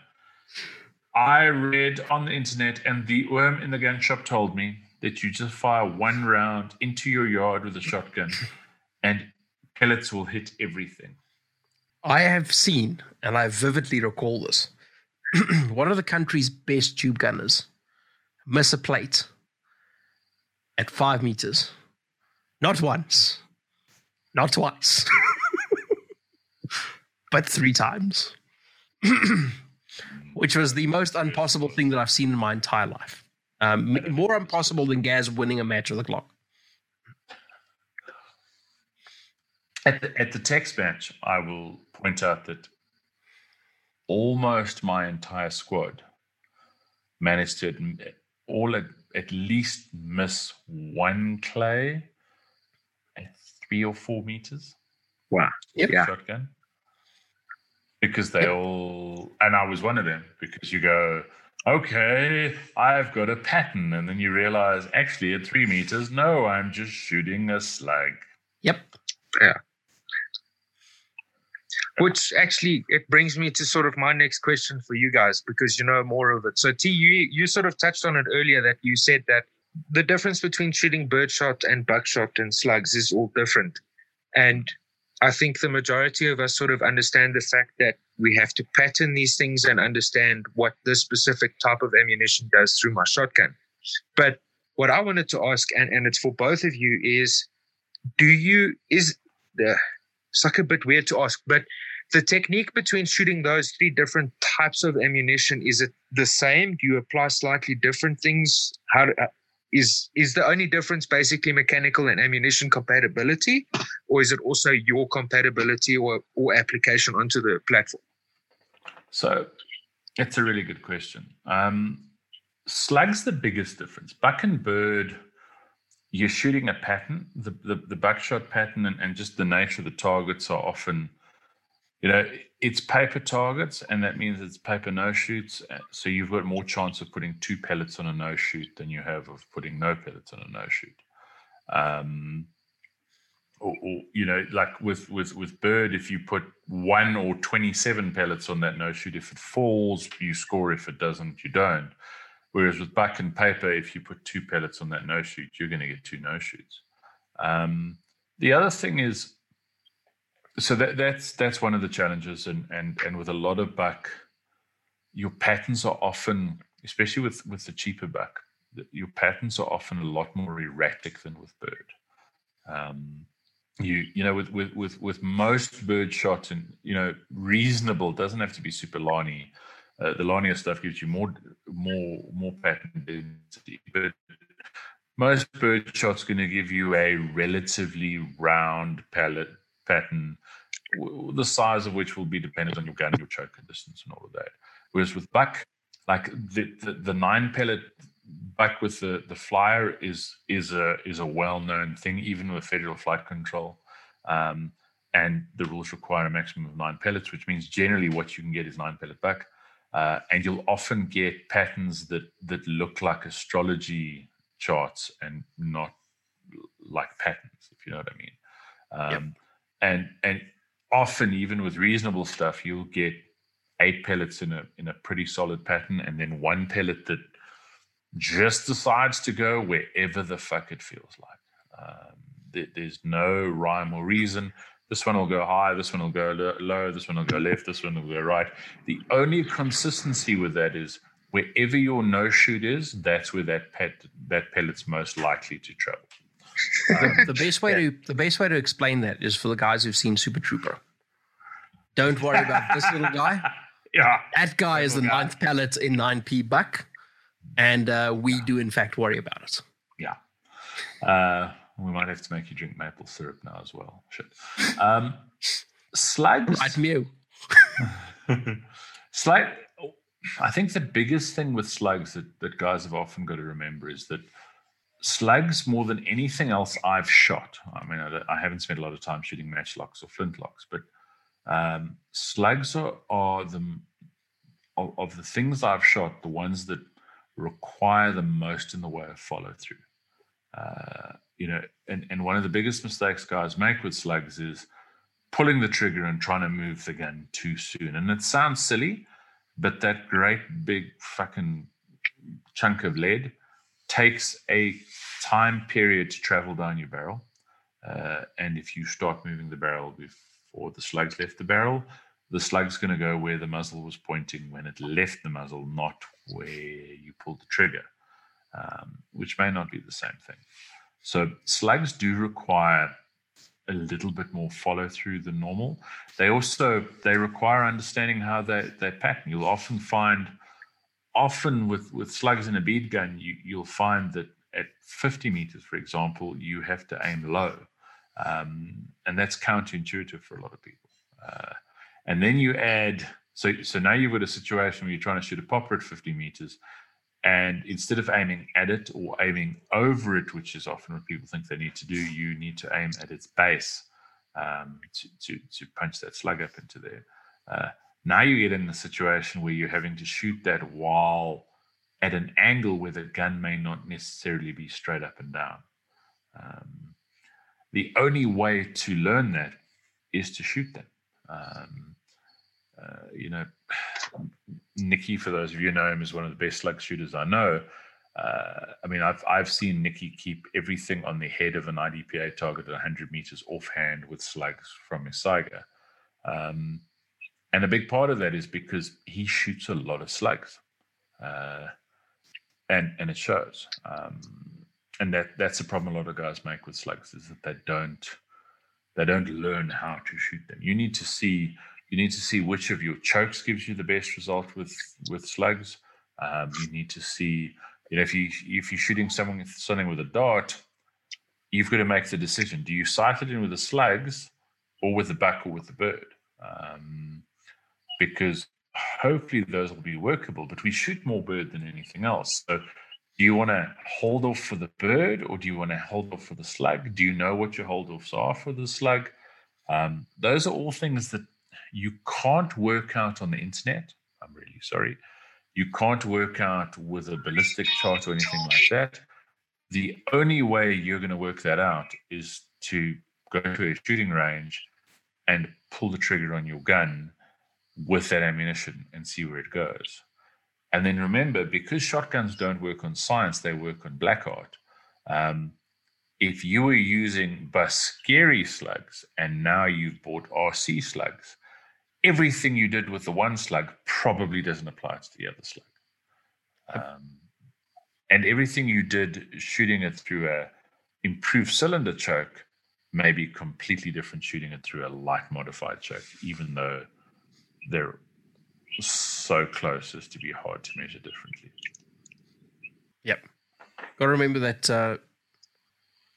I read on the internet, and the worm in the gun shop told me that you just fire one round into your yard with a shotgun, and pellets will hit everything. I have seen, and I vividly recall this. one of the country's best tube gunners miss a plate at five meters. Not once, not twice, but three times, which was the most impossible thing that I've seen in my entire life. Um, more impossible than Gaz winning a match with the clock. At the, at the text match, I will point out that almost my entire squad managed to all at, at least miss one clay at three or four meters. Wow. Yep. Yeah. Shotgun. Because they yep. all, and I was one of them, because you go, okay, I've got a pattern. And then you realize, actually, at three meters, no, I'm just shooting a slug. Yep. Yeah. Which actually it brings me to sort of my next question for you guys because you know more of it. So T, you you sort of touched on it earlier that you said that the difference between shooting birdshot and buckshot and slugs is all different. And I think the majority of us sort of understand the fact that we have to pattern these things and understand what this specific type of ammunition does through my shotgun. But what I wanted to ask, and, and it's for both of you, is do you is the it's like a bit weird to ask, but the technique between shooting those three different types of ammunition is it the same? Do you apply slightly different things? How uh, is is the only difference basically mechanical and ammunition compatibility, or is it also your compatibility or or application onto the platform? So, it's a really good question. Um, slug's the biggest difference. Buck and bird you're shooting a pattern, the, the, the buckshot pattern and, and just the nature of the targets are often you know, it's paper targets, and that means it's paper no shoots. Uh, so you've got more chance of putting two pellets on a no shoot than you have of putting no pellets on a no shoot. Um, or, or, you know, like with with with bird, if you put one or twenty seven pellets on that no shoot, if it falls, you score. If it doesn't, you don't. Whereas with buck and paper, if you put two pellets on that no shoot, you're going to get two no shoots. Um, the other thing is so that, that's that's one of the challenges, and and and with a lot of buck, your patterns are often, especially with with the cheaper buck, your patterns are often a lot more erratic than with bird. Um, you you know with with with with most bird shots and you know reasonable doesn't have to be super lani. Uh, the lanier stuff gives you more more more pattern density, but most bird shots going to give you a relatively round pallet pattern, the size of which will be dependent on your gun, your choke distance, and all of that. Whereas with buck, like the, the, the nine pellet buck with the, the flyer is is a is a well known thing, even with federal flight control. Um, and the rules require a maximum of nine pellets, which means generally what you can get is nine pellet buck. Uh, and you'll often get patterns that that look like astrology charts and not like patterns, if you know what I mean. Um, yep. And and often even with reasonable stuff, you'll get eight pellets in a in a pretty solid pattern, and then one pellet that just decides to go wherever the fuck it feels like. Um, there, there's no rhyme or reason. This one will go high, this one will go low, this one will go left, this one will go right. The only consistency with that is wherever your no shoot is, that's where that pet that pellet's most likely to travel. the, the, best way yeah. to the best way to explain that is for the guys who've seen Super Trooper. Don't worry about this little guy. Yeah, that guy is the guy. ninth pellet in nine p buck, and uh, we yeah. do in fact worry about it. Yeah. Uh, we might have to make you drink maple syrup now as well. Shit. Um, slugs. Right, Mew. Slug. I think the biggest thing with slugs that, that guys have often got to remember is that slugs, more than anything else I've shot, I mean, I, I haven't spent a lot of time shooting matchlocks or flintlocks, but um, slugs are, are the of, of, the things I've shot, the ones that require the most in the way of follow through. Uh, you know, and, and one of the biggest mistakes guys make with slugs is pulling the trigger and trying to move the gun too soon. And it sounds silly, but that great big fucking chunk of lead takes a time period to travel down your barrel. Uh, and if you start moving the barrel before the slugs left the barrel, the slug's going to go where the muzzle was pointing when it left the muzzle, not where you pulled the trigger, um, which may not be the same thing. So slugs do require a little bit more follow through than normal. They also they require understanding how they they pattern. You'll often find, often with with slugs in a bead gun, you you'll find that at 50 meters, for example, you have to aim low, um, and that's counterintuitive for a lot of people. Uh, and then you add so so now you've got a situation where you're trying to shoot a popper at 50 meters and instead of aiming at it or aiming over it, which is often what people think they need to do, you need to aim at its base um, to, to, to, punch that slug up into there. Uh, now you get in the situation where you're having to shoot that while at an angle where the gun may not necessarily be straight up and down. Um, the only way to learn that is to shoot them. Um, uh, you know, Nicky, for those of you who know him, is one of the best slug shooters I know. Uh, I mean, I've I've seen Nicky keep everything on the head of an IDPA target at 100 meters offhand with slugs from his Saiga. Um, and a big part of that is because he shoots a lot of slugs, uh, and and it shows. Um, and that that's the problem a lot of guys make with slugs is that they don't they don't learn how to shoot them. You need to see you need to see which of your chokes gives you the best result with with slugs. Um, you need to see, you know, if you if you're shooting someone something with a dart, you've got to make the decision: do you sight it in with the slugs, or with the buck, or with the bird? Um, because hopefully those will be workable. But we shoot more bird than anything else. So, do you want to hold off for the bird, or do you want to hold off for the slug? Do you know what your hold offs are for the slug? Um, those are all things that you can't work out on the internet. I'm really sorry. You can't work out with a ballistic chart or anything like that. The only way you're going to work that out is to go to a shooting range and pull the trigger on your gun with that ammunition and see where it goes. And then remember, because shotguns don't work on science, they work on black art. Um, if you were using Baschieri slugs and now you've bought RC slugs, everything you did with the one slug probably doesn't apply to the other slug. Um, and everything you did shooting it through a improved cylinder choke may be completely different shooting it through a light modified choke, even though they're so close as to be hard to measure differently. Yep. Got to remember that uh,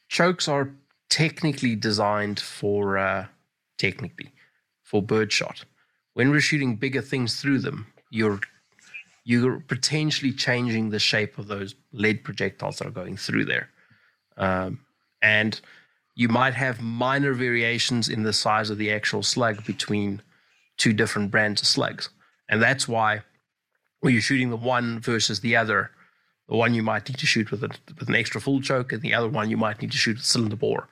chokes are technically designed for uh, technically for birdshot when we're shooting bigger things through them, you're you're potentially changing the shape of those lead projectiles that are going through there. Um, and you might have minor variations in the size of the actual slug between two different brands of slugs. And that's why when you're shooting the one versus the other, the one you might need to shoot with, a, with an extra full choke, and the other one you might need to shoot with cylinder bore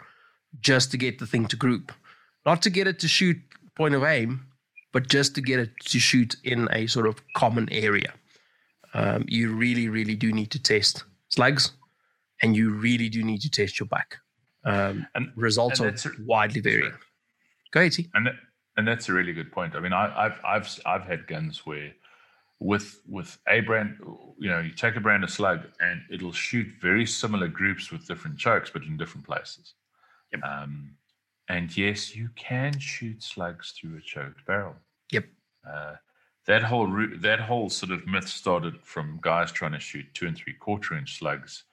just to get the thing to group. Not to get it to shoot point of aim, but just to get it to shoot in a sort of common area. Um, you really, really do need to test slugs, and you really do need to test your buck. Um, and results and are widely varying. Go ahead, And that, and that's a really good point. I mean, I, have I've I've had guns where with with a brand, you know, you take a brand of slug and it'll shoot very similar groups with different chokes, but in different places. Yep. Um, and yes, you can shoot slugs through a choked barrel. Yep. Uh, that whole that whole sort of myth started from guys trying to shoot two and three quarter inch slugs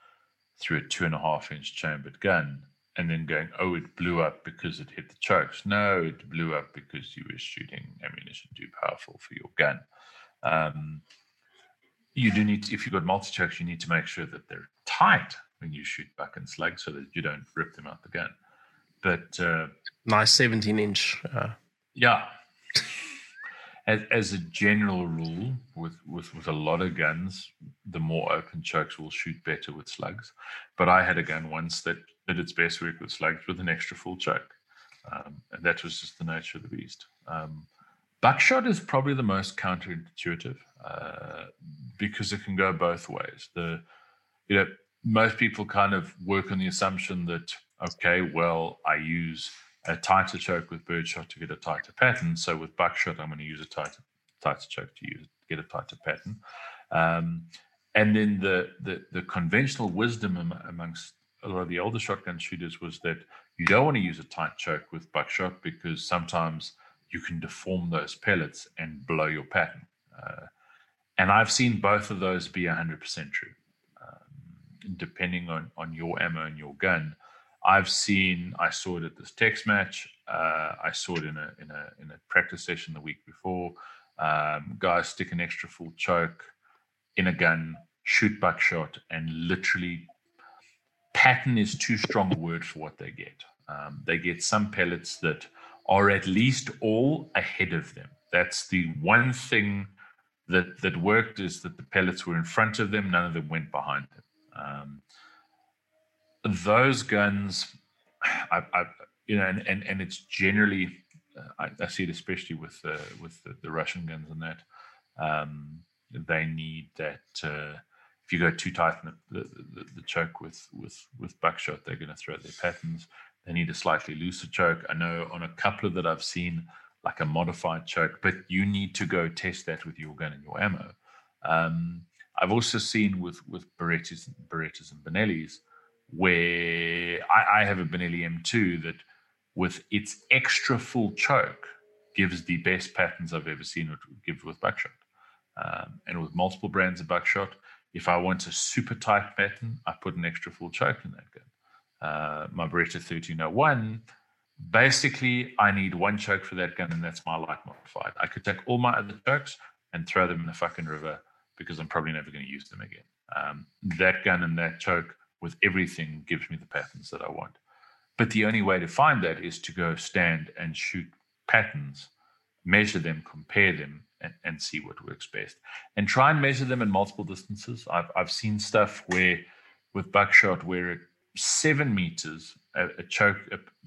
through a two and a half inch chambered gun, and then going, "Oh, it blew up because it hit the chokes." No, it blew up because you were shooting ammunition too powerful for your gun. Um, you do need, to, if you've got multi chokes, you need to make sure that they're tight when you shoot buck and slug, so that you don't rip them out the gun. But uh, nice 17 inch. Uh... Yeah. As, as a general rule, with, with, with a lot of guns, the more open chokes will shoot better with slugs. But I had a gun once that did its best work with slugs with an extra full choke. Um, and that was just the nature of the beast. Um, buckshot is probably the most counterintuitive uh, because it can go both ways. The you know most people kind of work on the assumption that okay, well, I use a tighter choke with birdshot to get a tighter pattern. So with buckshot, I'm going to use a tighter tighter choke to use get a tighter pattern. Um, and then the, the, the conventional wisdom amongst a lot of the older shotgun shooters was that you don't want to use a tight choke with buckshot because sometimes you can deform those pellets and blow your pattern. Uh, and I've seen both of those be 100% true. Um, depending on, on your ammo and your gun, I've seen, I saw it at this text match. Uh, I saw it in a, in, a, in a practice session the week before. Um, guys stick an extra full choke in a gun, shoot buckshot, and literally pattern is too strong a word for what they get. Um, they get some pellets that are at least all ahead of them. That's the one thing that that worked is that the pellets were in front of them, none of them went behind them. Um, those guns, I, I, you know, and, and, and it's generally, uh, I, I, see it especially with uh, with the, the, Russian guns and that. Um, they need that. Uh, if you go too tight in the, the, the, choke with with with buckshot, they're going to throw their patterns. They need a slightly looser choke. I know on a couple of that I've seen like a modified choke, but you need to go test that with your gun and your ammo. Um, I've also seen with with Berettas, Berettas and Benellis where I, I have a Benelli M2 that, with its extra full choke, gives the best patterns I've ever seen give with buckshot. Um, and with multiple brands of buckshot, if I want a super tight pattern, I put an extra full choke in that gun. Uh, my Beretta 1301, basically, I need one choke for that gun, and that's my light modified. I could take all my other chokes and throw them in the fucking river because I'm probably never going to use them again. Um, that gun and that choke with everything gives me the patterns that I want. But the only way to find that is to go stand and shoot patterns, measure them, compare them, and, and see what works best. And try and measure them in multiple distances. I've, I've seen stuff where, with buckshot, where at seven meters, a, a choke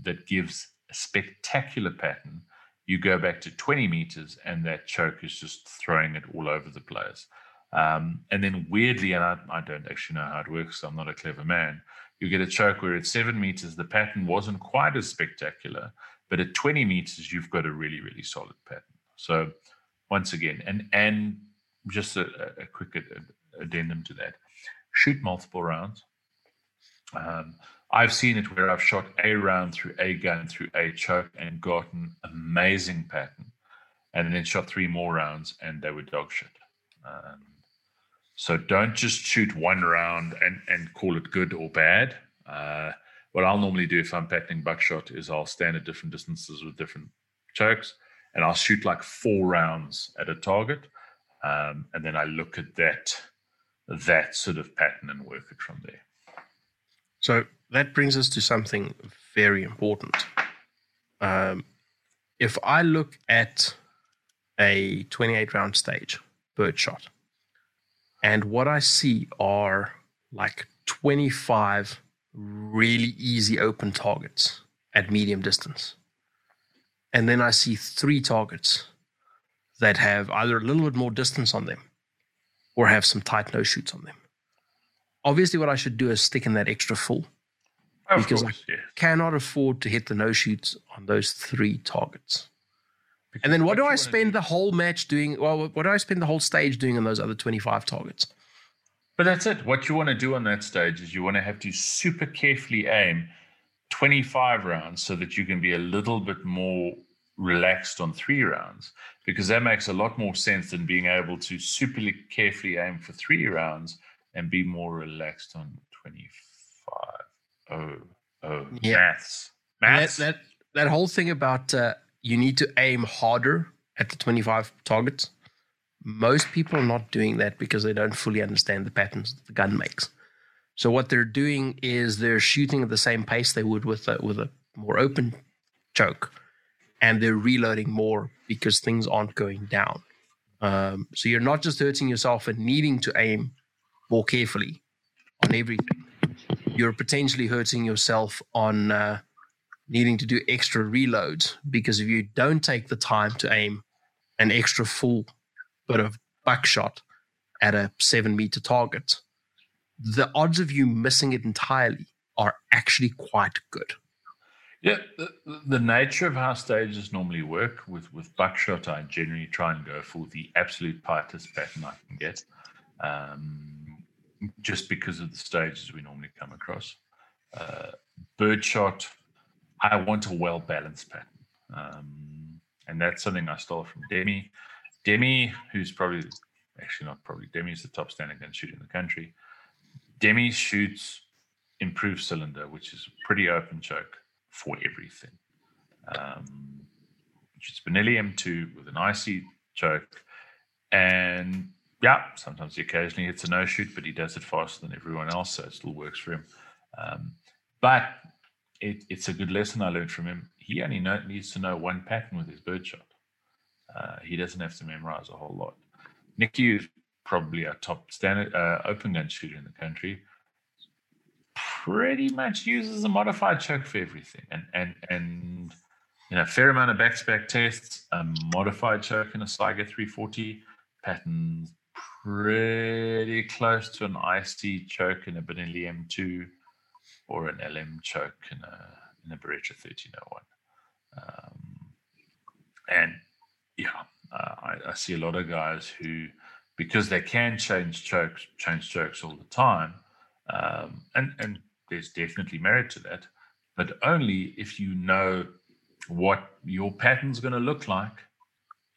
that gives a spectacular pattern, you go back to 20 meters, and that choke is just throwing it all over the place. Um, and then weirdly, and I, I, don't actually know how it works, so I'm not a clever man, you get a choke where at seven meters, the pattern wasn't quite as spectacular, but at 20 meters, you've got a really, really solid pattern. So once again, and and just a, a quick addendum to that, shoot multiple rounds. Um, I've seen it where I've shot a round through a gun through a choke and gotten amazing pattern, and then shot three more rounds and they were dog shit. Um, so don't just shoot one round and, and call it good or bad. Uh, what I'll normally do if I'm patterning buckshot is I'll stand at different distances with different chokes and I'll shoot like four rounds at a target. um, and then I look at that that sort of pattern and work it from there. So that brings us to something very important. Um, if I look at a 28 round stage birdshot, and what I see are like 25 really easy open targets at medium distance. And then I see three targets that have either a little bit more distance on them or have some tight no shoots on them. Obviously, what I should do is stick in that extra full Of Because course, yeah. cannot afford to hit the no shoots on those three targets. And then what do I spend the whole match doing? Well, what do I spend the whole stage doing on those other 25 targets? But that's it. What you want to do on that stage is you want to have to super carefully aim 25 rounds so that you can be a little bit more relaxed on three rounds because that makes a lot more sense than being able to super carefully aim for three rounds and be more relaxed on 25. Oh, oh, Yeah. maths. Maths. That, that, that whole thing about uh, you need to aim harder at the 25 targets. Most people are not doing that because they don't fully understand the patterns that the gun makes. So what they're doing is they're shooting at the same pace they would with a, with a more open choke, and they're reloading more because things aren't going down. Um, so you're not just hurting yourself and needing to aim more carefully on everything. You're potentially hurting yourself on uh, needing to do extra reloads because if you don't take the time to aim an extra full bit of buckshot at a seven meter target, the odds of you missing it entirely are actually quite good. Yeah, the, the nature of how stages normally work with with buckshot, I generally try and go for the absolute tightest pattern I can get, um, just because of the stages we normally come across. Uh, birdshot, I want a well balanced pattern, um, and that's something I stole from Demi. Demi, who's probably actually not probably Demi's the top standing gun shooter in the country. Demi shoots improved cylinder, which is a pretty open choke for everything. Um, is Benelli M2 with an IC choke. And yeah, sometimes he occasionally hits a no shoot, but he does it faster than everyone else, so it still works for him. Um, but it, it's a good lesson I learned from him. He only know, needs to know one pattern with his birdshot. Uh, he doesn't have to memorize a whole lot. Nicky is probably our top standard uh, open gun shooter in the country pretty much uses a modified choke for everything, and and and you know, a fair amount of back to back tests, a modified choke in a Saiga 340 patterns pretty close to an IC choke in a Benelli M2 or an LM choke in a in a Beretta 1301. Um, and yeah, uh, I, I see a lot of guys who, because they can change chokes, change chokes all the time, um, and and there's definitely merit to that, but only if you know what your pattern's going to look like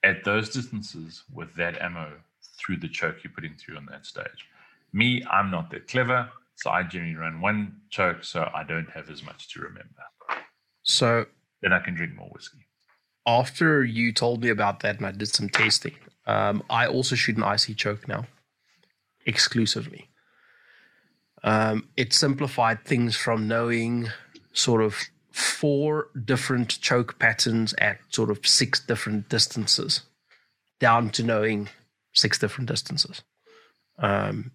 at those distances with that ammo through the choke you're putting through on that stage. Me, I'm not that clever, so I generally run one choke, so I don't have as much to remember. So Then I can drink more whiskey. after you told me about that and I did some tasting, um, I also shoot an IC choke now, exclusively. Um, it simplified things from knowing sort of four different choke patterns at sort of six different distances down to knowing six different distances. Um,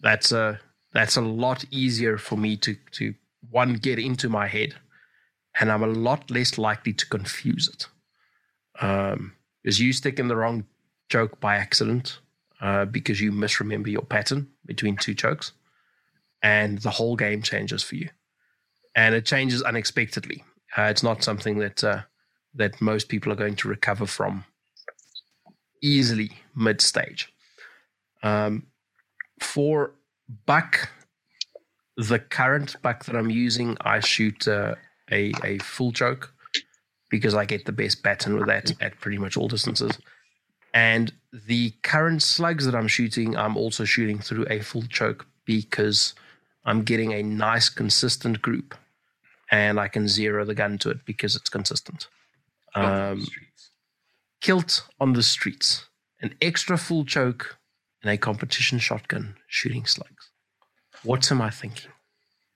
that's a that's a lot easier for me to to one get into my head, and I'm a lot less likely to confuse it. Um, you stick in the wrong choke by accident, uh, because you misremember your pattern between two chokes, and the whole game changes for you, and it changes unexpectedly. Uh, it's not something that uh, that most people are going to recover from easily mid stage. Um, for buck, the current buck that I'm using, I shoot uh, a a full choke because I get the best pattern with that at pretty much all distances. And the current slugs that I'm shooting, I'm also shooting through a full choke because I'm getting a nice consistent group, and I can zero the gun to it because it's consistent. Not on the Um, kilt on the streets. an extra full choke in a competition shotgun shooting slugs. What am I thinking?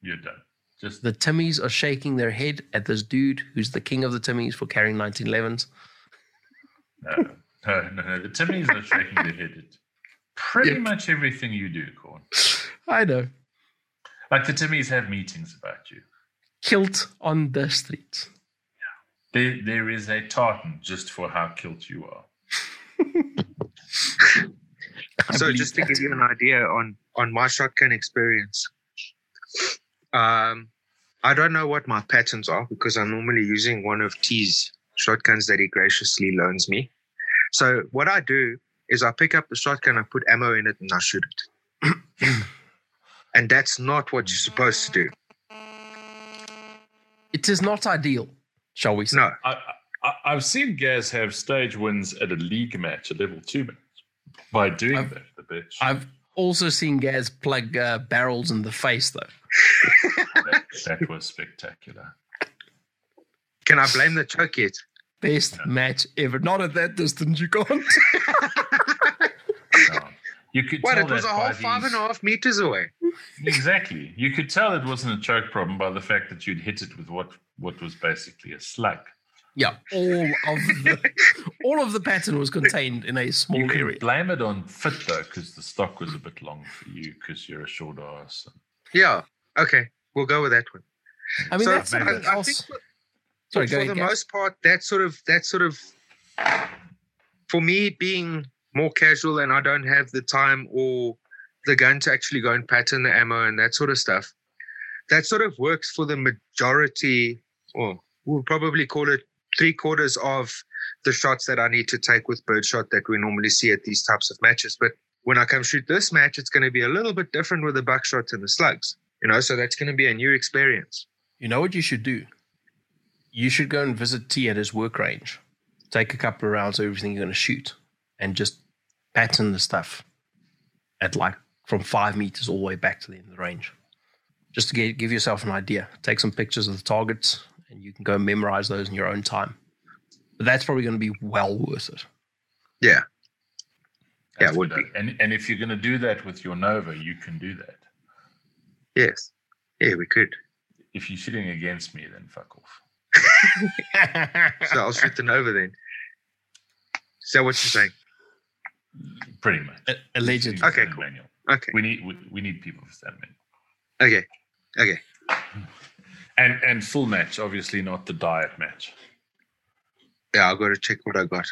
You're done. Just The Timmies are shaking their head at this dude who's the king of the Timmies for carrying 1911s. no, no, no, no. The Timmies are shaking their head at pretty Yep. much everything you do, Corn. I know. Like the Timmies have meetings about you. Kilt on the streets. There, there is a tartan just for how kilt you are. I so believe just to that. give you an idea on on my shotgun experience um i don't know what my patterns are because i'm normally using one of t's shotguns that he graciously loans me so what i do is i pick up the shotgun i put ammo in it and i shoot it and that's not what you're supposed to do It is not ideal, shall we say? no I, I, I've seen Gaz have stage wins at a league match, a level two match. By doing I've- that, the bitch. I've also seen Gaz plug uh, barrels in the face, though. that, that was spectacular. can i blame the choke yet Best match ever. Not at that distance, you can't. No. You could what tell it was a whole by five and these- a half meters away Exactly. You could tell it wasn't a choke problem by the fact that you'd hit it with what, what was basically a slug. Yeah, all of the all of the pattern was contained in a small You area. blame it on fit though, because the stock was a bit long for you because you're a short ass. yeah okay we'll go with that one I mean, So that's I- something I else. think for- Sorry, for the Gaz. most part, that sort of that sort of for me being more casual and I don't have the time or the gun to actually go and pattern the ammo and that sort of stuff. That sort of works for the majority, or we'll probably call it three quarters of the shots that I need to take with birdshot that we normally see at these types of matches. But when I come shoot this match, it's going to be a little bit different with the buckshot and the slugs. You know, so that's going to be a new experience. You know what you should do? You should go and visit T at his work range. Take a couple of rounds of everything you're going to shoot and just pattern the stuff at like from five meters all the way back to the end of the range. Just to get, give yourself an idea. Take some pictures of the targets and you can go memorize those in your own time. But that's probably going to be well worth it. Yeah. Yeah, That's it would good. And and if you're going to do that with your Nova, you can do that. Yes. Yeah, we could. If you're shooting against me, then fuck off. So I'll shoot the Nova then. Is that what you're saying? Pretty much. Allegedly. Okay, cool. manual. Okay. We need we, we need people for stand manual. Okay. Okay. And and full match, obviously not the diet match. Yeah, I'll go to check what I got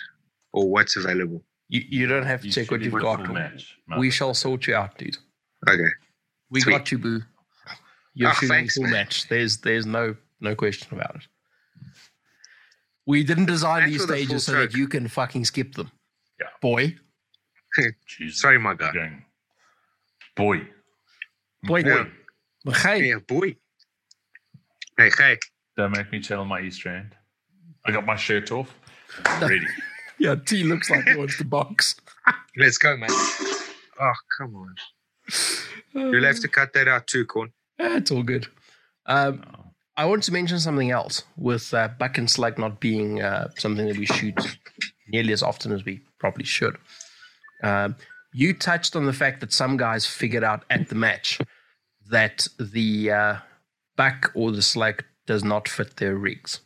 or what's available. You, you don't have to You check what you've got. match. We shall sort you out, dude. Okay. We Sweet. got you, boo. You're Ah, shooting thanks, full man. match. There's there's no no question about it. We didn't design Thanks these for the full stages so that you can fucking skip them. Yeah. Boy. Sorry, my guy. Going, boy. Boy. Yeah. Hey, Yeah, boy. Hey, hey. Don't make me tell my Easter end. I got my shirt off. No. Ready. yeah, T looks like he wants to box. Let's go, man. Oh, come on. You'll have to cut that out too, Corn. That's all good. Um, No. I want to mention something else with uh, buck and slug not being uh, something that we shoot nearly as often as we probably should. Um, you touched on the fact that some guys figured out at the match that the uh, buck or the slug does not fit their rigs.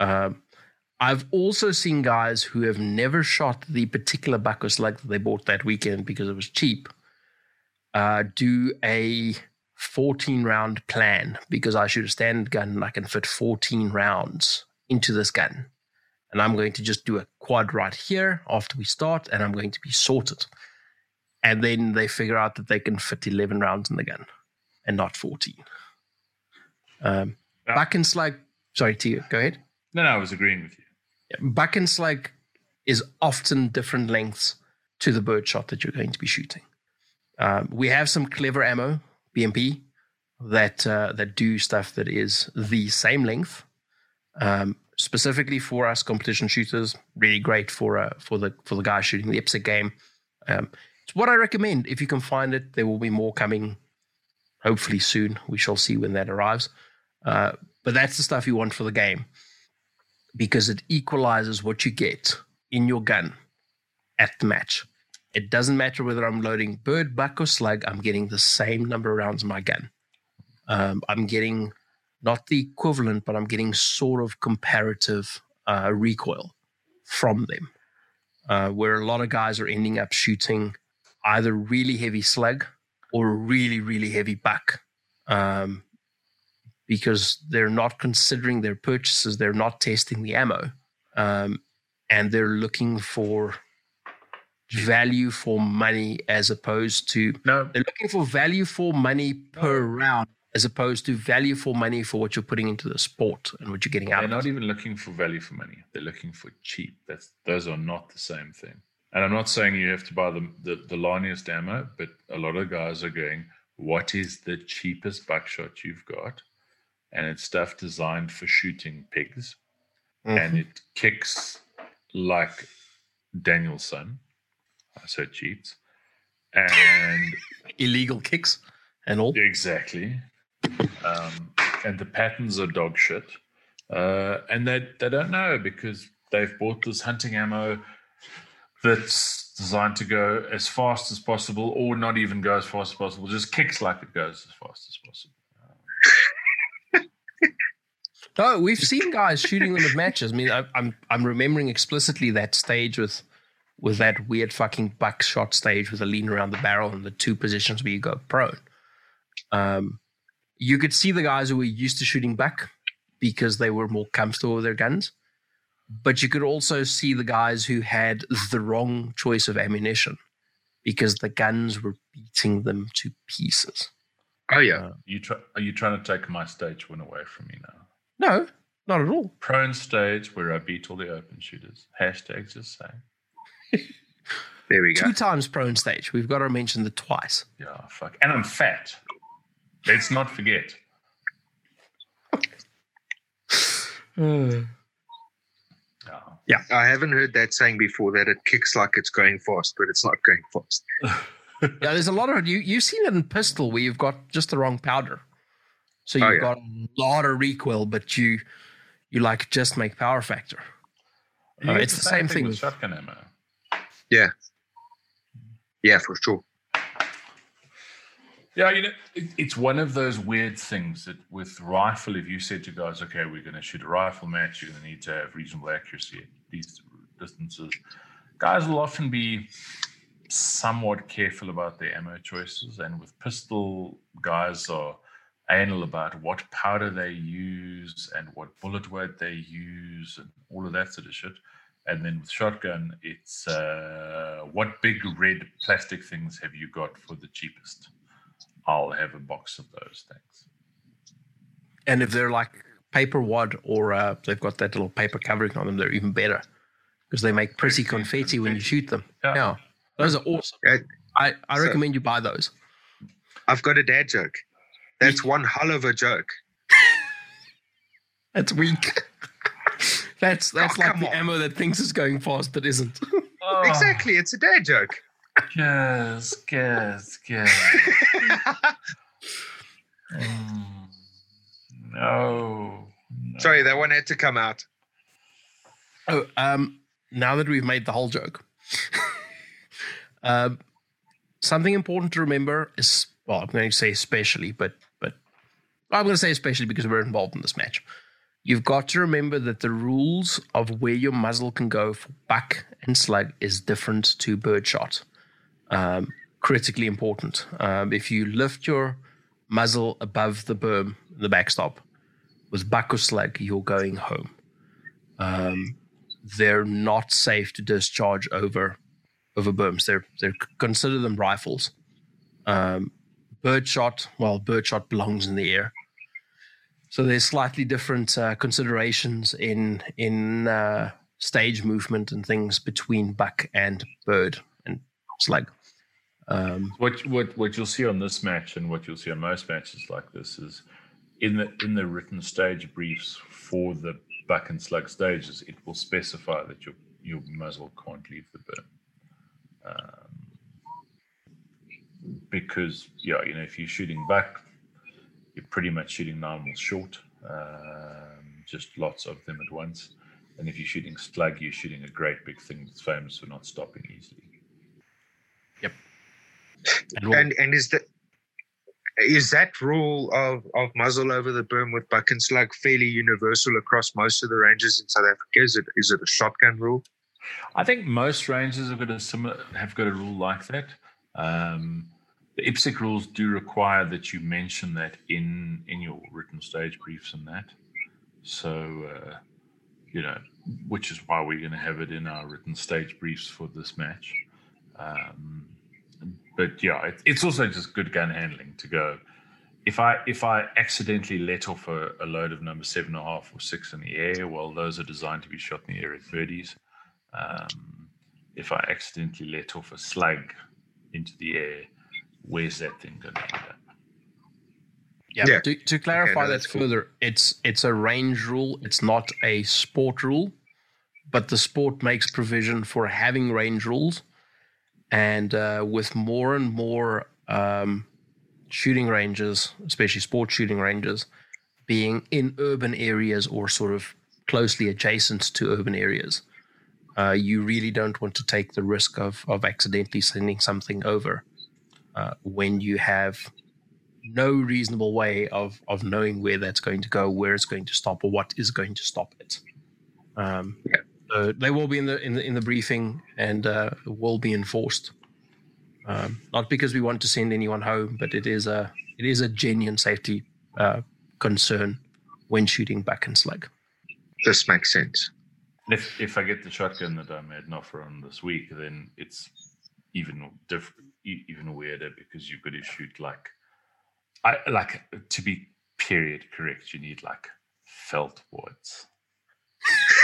Um, I've also seen guys who have never shot the particular buck or slug that they bought that weekend because it was cheap uh, do a 14 round plan because I shoot a standard gun and I can fit 14 rounds into this gun. And I'm going to just do a quad right here after we start, and I'm going to be sorted. And then they figure out that they can fit 11 rounds in the gun and not 14. Um, Yeah. Buck and slug, sorry, to you, go ahead. No, no, I was agreeing with you. Buck and slug is often different lengths to the bird shot that you're going to be shooting. Um, we have some clever ammo, BMP, that uh, that do stuff that is the same length, um, specifically for us competition shooters. Really great for uh, for the for the guy shooting the IPSC game. Um, it's what I recommend if you can find it. There will be more coming, hopefully soon. We shall see when that arrives. Uh, but that's the stuff you want for the game because it equalizes what you get in your gun at the match. It doesn't matter whether I'm loading bird, buck, or slug, I'm getting the same number of rounds in my gun. Um, I'm getting not the equivalent, but I'm getting sort of comparative uh, recoil from them. Uh, where a lot of guys are ending up shooting either really heavy slug or really, really heavy buck um, because they're not considering their purchases, they're not testing the ammo, um, and they're looking for value for money as opposed to No, they're looking for value for money per round as opposed to value for money for what you're putting into the sport and what you're getting out they're not even looking for value for money. They're looking for cheap. That's those are not the same thing. And I'm not saying you have to buy the the, the larniest ammo, but a lot of guys are going, what is the cheapest buckshot you've got? And it's stuff designed for shooting pigs. and it kicks like Danielson. So it cheats. And illegal kicks and all. exactly. Um, and the patterns are dog shit. Uh, and they, they don't know because they've bought this hunting ammo that's designed to go as fast as possible or not even go as fast as possible, just kicks like it goes as fast as possible. No, we've seen guys shooting them at matches. I mean, I, I'm I'm remembering explicitly that stage with with that weird fucking buck shot stage with the lean around the barrel and the two positions where you go prone. Um, you could see the guys who were used to shooting buck because they were more comfortable with their guns, but you could also see the guys who had the wrong choice of ammunition because the guns were beating them to pieces. Oh yeah. Uh, you try, are you trying to take my stage win away from me now? No, not at all. Prone stage where I beat all the open shooters. Hashtag just saying. There we go. Two times prone stage. We've got to mention the twice. Yeah, fuck. And I'm fat. Let's not forget. Yeah. I haven't heard that saying before that it kicks like it's going fast, but it's not going fast. Yeah, there's a lot of you. You've seen it in pistol where you've got just the wrong powder, so Oh, you've yeah. got a lot of recoil, but you you like just make power factor. Uh, it's the same thing with with- shotgun ammo. Yeah, yeah, for sure. Yeah, you know, it, it's one of those weird things that with rifle, if you said to guys, okay, we're going to shoot a rifle match, you're going to need to have reasonable accuracy at these distances. Guys will often be somewhat careful about their ammo choices. And with pistol, guys are anal about what powder they use and what bullet weight they use and all of that sort of shit. And then with shotgun, it's uh, what big red plastic things have you got for the cheapest? I'll have a box of those things. And if they're like paper wad or uh, they've got that little paper covering on them, they're even better because they make pretty Pretty confetti when you shoot them. Yeah. Yeah, those are awesome. Uh, I, I so- recommend you buy those. I've got a dad joke. That's one hell of a joke. That's weak. that's that's Oh, like the on. ammo that thinks it's going fast but isn't. Oh, Exactly, it's a dad joke. Yes, yes, yes. Mm, no, no. Sorry, that one had to come out. Oh, um, now that we've made the whole joke, um, something important to remember is well, I'm going to say especially, but but I'm going to say especially because we're involved in this match. You've got to remember that the rules of where your muzzle can go for buck and slug is different to birdshot. Um, critically important. Um, if you lift your muzzle above the berm, the backstop, with buck or slug, you're going home. Um, they're not safe to discharge over over berms. They're they consider them rifles. Um, birdshot, well, birdshot belongs in the air, so there's slightly different uh, considerations in in uh, stage movement and things between buck and bird and slug. Um, What what what you'll see on this match and what you'll see on most matches like this is in the in the written stage briefs for the buck and slug stages, it will specify that you your your muzzle can't leave the berm. Um, because yeah, you know, if you're shooting buck, you're pretty much shooting normal short, um, just lots of them at once. And if you're shooting slug, you're shooting a great big thing that's famous for not stopping easily. And we'll- And and is that is that rule of, of muzzle over the berm with buck and slug fairly universal across most of the ranges in South Africa? Is it is it a shotgun rule? I think most ranges have got a similar have got a rule like that. Um, the IPSC rules do require that you mention that in in your written stage briefs and that. So uh, you know, which is why we're going to have it in our written stage briefs for this match. Um, but yeah, it, it's also just good gun handling to go. If I if I accidentally let off a, a load of number seven and a half or six in the air, well, those are designed to be shot in the air at birdies. Um, if I accidentally let off a slug into the air, where's that thing going to end up? Yeah. Yeah. To, to clarify no, that that's cool. further, it's it's a range rule. It's not a sport rule, but the sport makes provision for having range rules, and uh, with more and more um, shooting ranges, especially sport shooting ranges, being in urban areas or sort of closely adjacent to urban areas, uh, you really don't want to take the risk of of accidentally sending something over uh, when you have no reasonable way of of knowing where that's going to go, where it's going to stop, or what is going to stop it. Um, Yeah. so they will be in the in the in the briefing and uh, will be enforced. Um, not because we want to send anyone home, but it is a it is a genuine safety uh, concern when shooting buck and slug. This makes sense. And if if I get the shotgun that I made an offer on this week, then it's even diff- even weirder because you've got to shoot like I like to be period correct. You need like felt wads.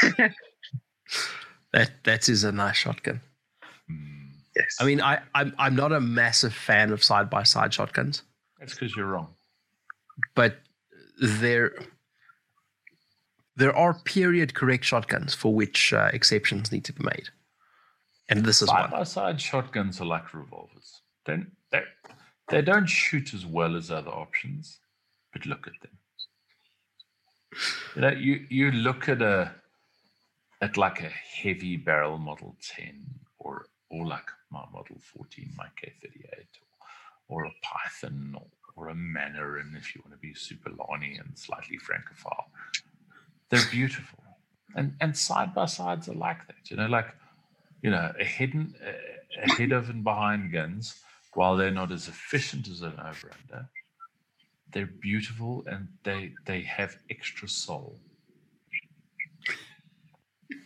That that is a nice shotgun. Hmm. Yes. I mean, I I'm, I'm not a massive fan of side by side shotguns. That's because you're wrong. but there there are period correct shotguns for which uh, exceptions need to be made and this is Side by side shotguns are like revolvers. They they don't shoot as well as other options, but look at them. You know, you you look at a at like a heavy barrel model 10 or or like my model 14, my K38, or, or a Python or, or a Manurhin if you want to be super Lani and slightly francophile. They're beautiful. And and side by sides are like that. You know, like you know, ahead and uh, ahead of and behind guns, while they're not as efficient as an over under, they're beautiful and they they have extra soul.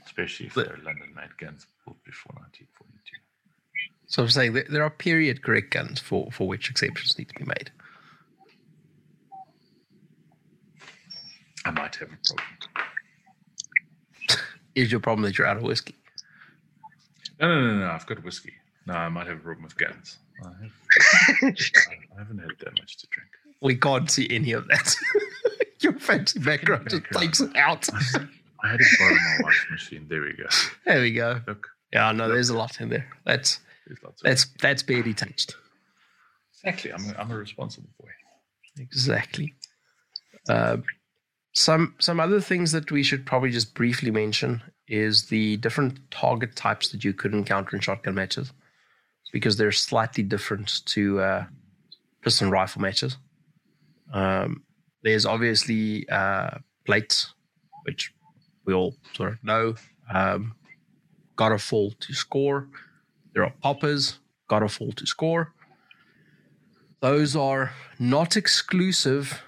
Especially if they're London made guns built before 1942. so i'm saying there are period correct guns for for which exceptions need to be made I might have a problem. is your problem that you're out of whiskey No, no, no, no. I've got whiskey. No, I might have a problem with guns. I, have, I haven't had that much to drink. we can't see any of that your fancy background just takes it out I had to borrow my wife's machine. There we go. there we go Look, yeah no there's a lot in there that's that's that's barely touched exactly. I'm a, I'm a responsible boy. Exactly. Um, some some other things that we should probably just briefly mention is the different target types that you could encounter in shotgun matches, because they're slightly different to uh, pistol rifle matches. Um, there's obviously uh, plates, which we all sort of know. Um, got to fall to score. There are poppers. Got to fall to score those are not exclusive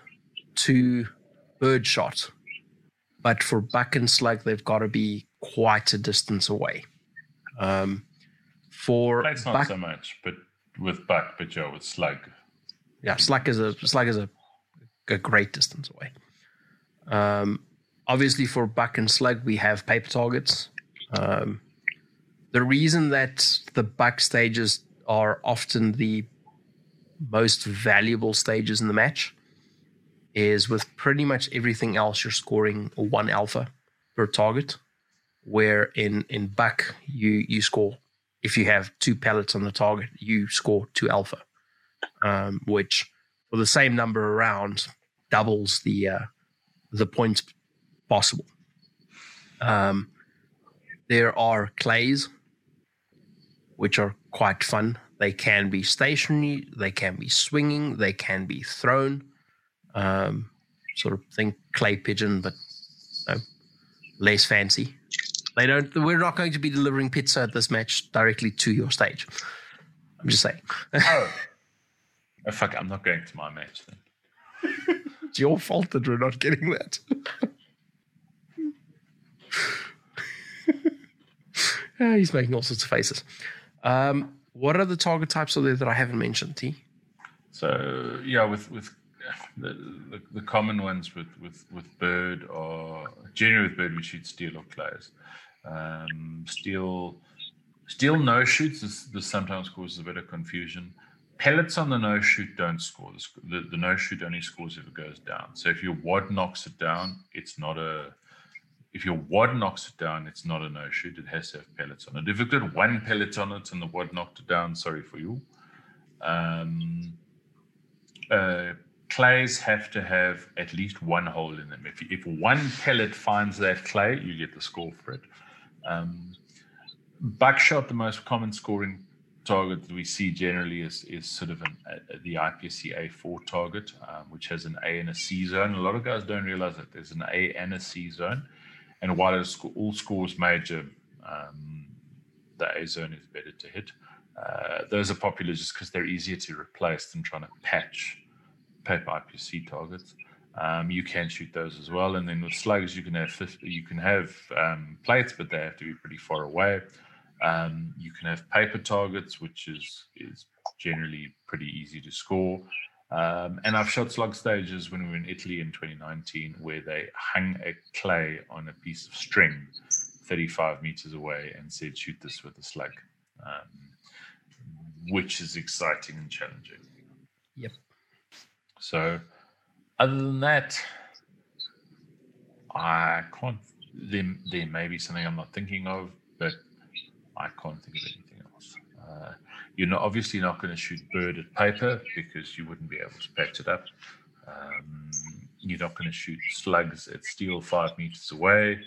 to birdshot, but for buck and slug, they've got to be quite a distance away. Um, for Plate's not buck, so much, but with buck, but yeah, with slug. yeah, slug is a slug is a, a great distance away. Um, obviously, for buck and slug, we have paper targets. Um, the reason that the buck stages are often the most valuable stages in the match is with pretty much everything else you're scoring one alpha per target where in in buck you you score if you have two pellets on the target you score two alpha um, which for the same number of rounds doubles the uh, the points possible Um, there are clays, which are quite fun. They can be stationary, they can be swinging, they can be thrown. Um, sort of thing, clay pigeon, but no, less fancy. They don't. We're not going to be delivering pizza at this match directly to your stage. I'm just saying. Oh. oh fuck! I'm not going to my match then. it's your fault that we're not getting that. Ah, he's making all sorts of faces. Um, what are the target types are there that I haven't mentioned, T? So yeah, with with the, the, the, common ones with, with, with bird or generally with bird we shoot steel or clays. Um, steel steel no shoots this, this sometimes causes a bit of confusion. Pellets on the no shoot don't score. The, the, no shoot only scores if it goes down. So if your wad knocks it down, it's not a if your wad knocks it down, it's not a no shoot. It has to have pellets on it. If it got one pellet on it and the wad knocked it down, sorry for you. Um, uh, clays have to have at least one hole in them. If, if one pellet finds that clay, you get the score for it. Um, buckshot, the most common scoring target that we see generally is, is sort of an, the IPSC A4 target, um, which has an A and a C zone. A lot of guys don't realize that there's an A and a C zone. And while all scores major, um, the A zone is better to hit. Uh, those are popular just because they're easier to replace than trying to patch paper IPSC targets. Um, you can shoot those as well, and then with slugs you can have 50, you can have um, plates, but they have to be pretty far away. Um, you can have paper targets, which is is generally pretty easy to score. Um, and I've shot slug stages when we were in Italy in 2019 where they hung a clay on a piece of string 35 meters away and said, shoot this with a slug, um, which is exciting and challenging. Yep. So, other than that, I can't. There, there may be something I'm not thinking of, but I can't think of anything else. Uh, you're not obviously not going to shoot bird at paper because you wouldn't be able to patch it up. Um, you're not going to shoot slugs at steel five meters away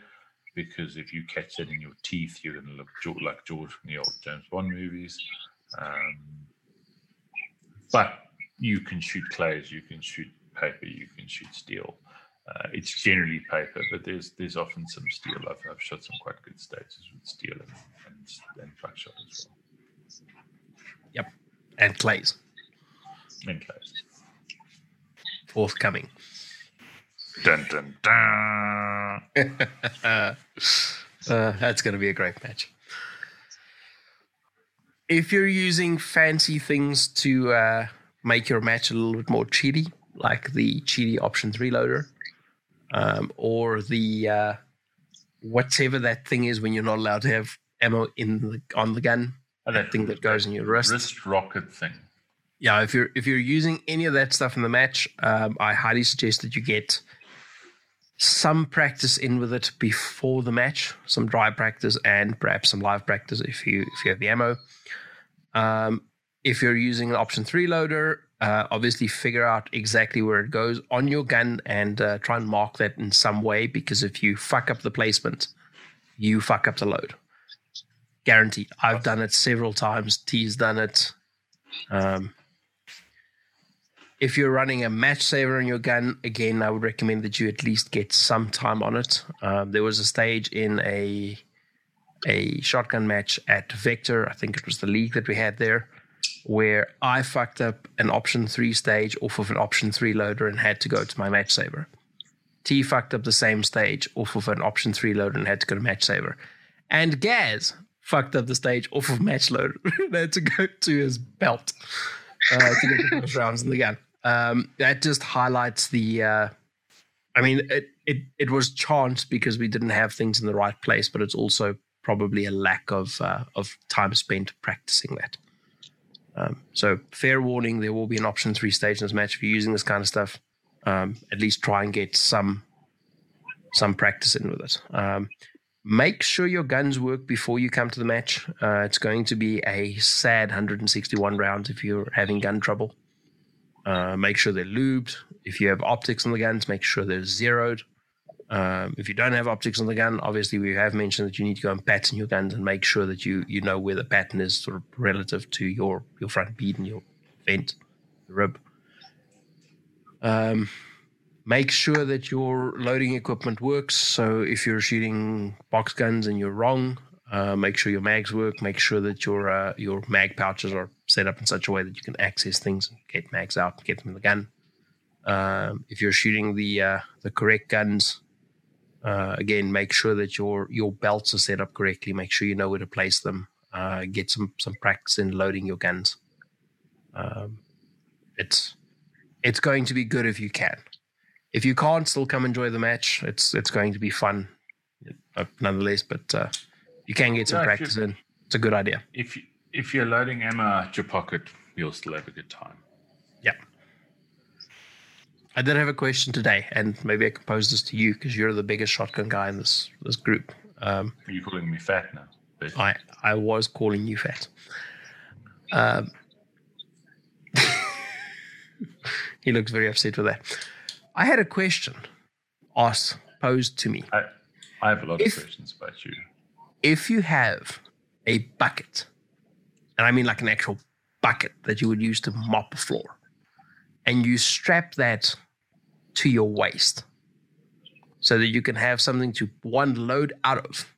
because if you catch it in your teeth, you're going to look like George from the old James Bond movies. Um, but you can shoot clays, you can shoot paper, you can shoot steel. Uh, it's generally paper, but there's there's often some steel. I've, I've shot some quite good stages with steel and, and, and buckshot as well. Yep. And clays. And clays. Forthcoming. Dun dun dun. uh, that's going to be a great match. If you're using fancy things to uh, make your match a little bit more cheaty, like the cheaty option three loader, um, or the uh, whatever that thing is when you're not allowed to have ammo in the on the gun, Oh, that thing that goes in your wrist. Wrist rocket thing. Yeah, if you're if you're using any of that stuff in the match, um, I highly suggest that you get some practice in with it before the match, some dry practice and perhaps some live practice if you if you have the ammo. Um, if you're using an option three loader, uh, obviously figure out exactly where it goes on your gun and uh, try and mark that in some way because if you fuck up the placement, you fuck up the load guaranteed. I've done it several times. T's done it. Um, if you're running a match saver on your gun, again, I would recommend that you at least get some time on it. Um, there was a stage in a a shotgun match at Vector. I think it was the league that we had there, where I fucked up an option three stage off of an option three loader and had to go to my match saver. T fucked up the same stage off of an option three loader and had to go to match saver. And Gaz fucked up the stage off of match load. they had to go to his belt uh, to get the first rounds in the gun. Um, that just highlights the. Uh, I mean, it, it it was chance because we didn't have things in the right place, but it's also probably a lack of uh, of time spent practicing that. Um, so, fair warning: there will be an option three stage in this match if you're using this kind of stuff. Um, at least try and get some some practice in with it. Um, make sure your guns work before you come to the match. Uh, it's going to be a sad 161 rounds if you're having gun trouble. Uh, make sure they're lubed. If you have optics on the guns, make sure they're zeroed. Um, if you don't have optics on the gun, obviously we have mentioned that you need to go and pattern your guns and make sure that you you know where the pattern is sort of relative to your your front bead and your vent, the rib. Um, make sure that your loading equipment works. So if you're shooting box guns and you're wrong, uh, make sure your mags work. Make sure that your uh, your mag pouches are set up in such a way that you can access things and get mags out, and get them in the gun. Um, if you're shooting the uh, the correct guns, uh, again, make sure that your your belts are set up correctly. Make sure you know where to place them. Uh, get some some practice in loading your guns. Um, it's it's going to be good if you can. If you can't, still come enjoy the match. It's it's going to be fun, uh, nonetheless. But uh, you can get some if practice in. It's a good idea. If you, if you're loading ammo at your pocket, you'll still have a good time. I did have a question today, and maybe I can pose this to you because you're the biggest shotgun guy in this this group. Um, Are you calling me fat now? I I was calling you fat. Um, he looks very upset with that. I had a question asked posed to me. I, I have a lot If- of questions about you. If you have a bucket, and I mean like an actual bucket that you would use to mop a floor, and you strap that to your waist so that you can have something to one load out of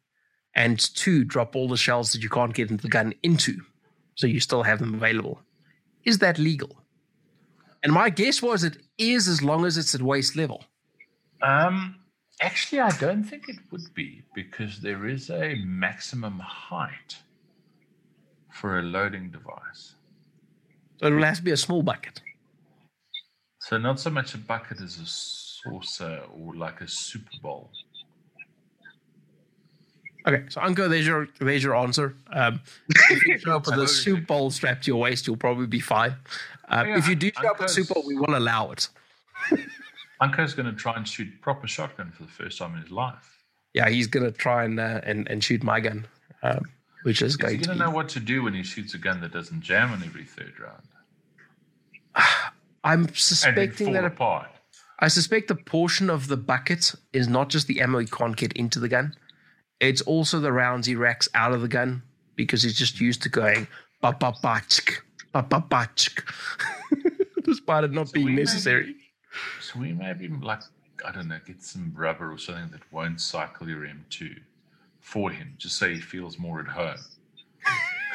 and two drop all the shells that you can't get into the gun into so you still have them available. Is that legal? And my guess was it is as long as it's at waist level. Um, actually, I don't think it would be because there is a maximum height for a loading device. so it will have to be a small bucket So not so much a bucket as a saucer or like a super bowl. okay so uncle there's your there's your answer. Um, if you show up with a soup bowl strapped to your waist you'll probably be fine. Uh, Yeah, if you do show up with soup bowl we will allow it. Unco's going to try and shoot proper shotgun for the first time in his life. yeah he's gonna try and uh, and, and shoot my gun um, which is Is going to going to know what to do when he shoots a gun that doesn't jam on every third round i'm suspecting that apart? I suspect the portion of the bucket is not just the ammo he can't get into the gun. It's also the rounds he racks out of the gun because he's just used to going ba ba ba chk, ba ba ba chk, despite it not So being may be- necessary. So we maybe like I don't know, get some rubber or something that won't cycle your M2 for him, just so he feels more at home.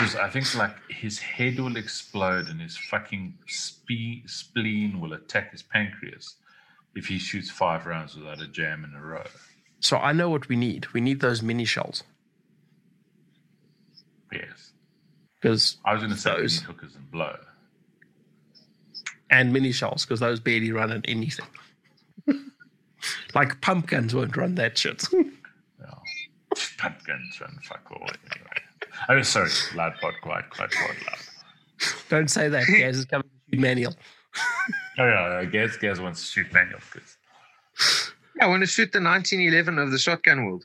Because I think like his head will explode and his fucking spe- spleen will attack his pancreas if he shoots five rounds without a jam in a row. So I know what we need. We need those mini shells Yes, because I was going to say Those. hookers and blow. and mini shells because those barely run at anything. like pumpkins won't run that shit. Yeah. Pumpkins and fuck all. Anyway. Oh, sorry, loud pod, quiet, quiet quite loud. Don't say that. Gaz is coming to shoot manual. Oh yeah, I guess Gaz wants to shoot manual because I want to shoot the 1911 of the shotgun world.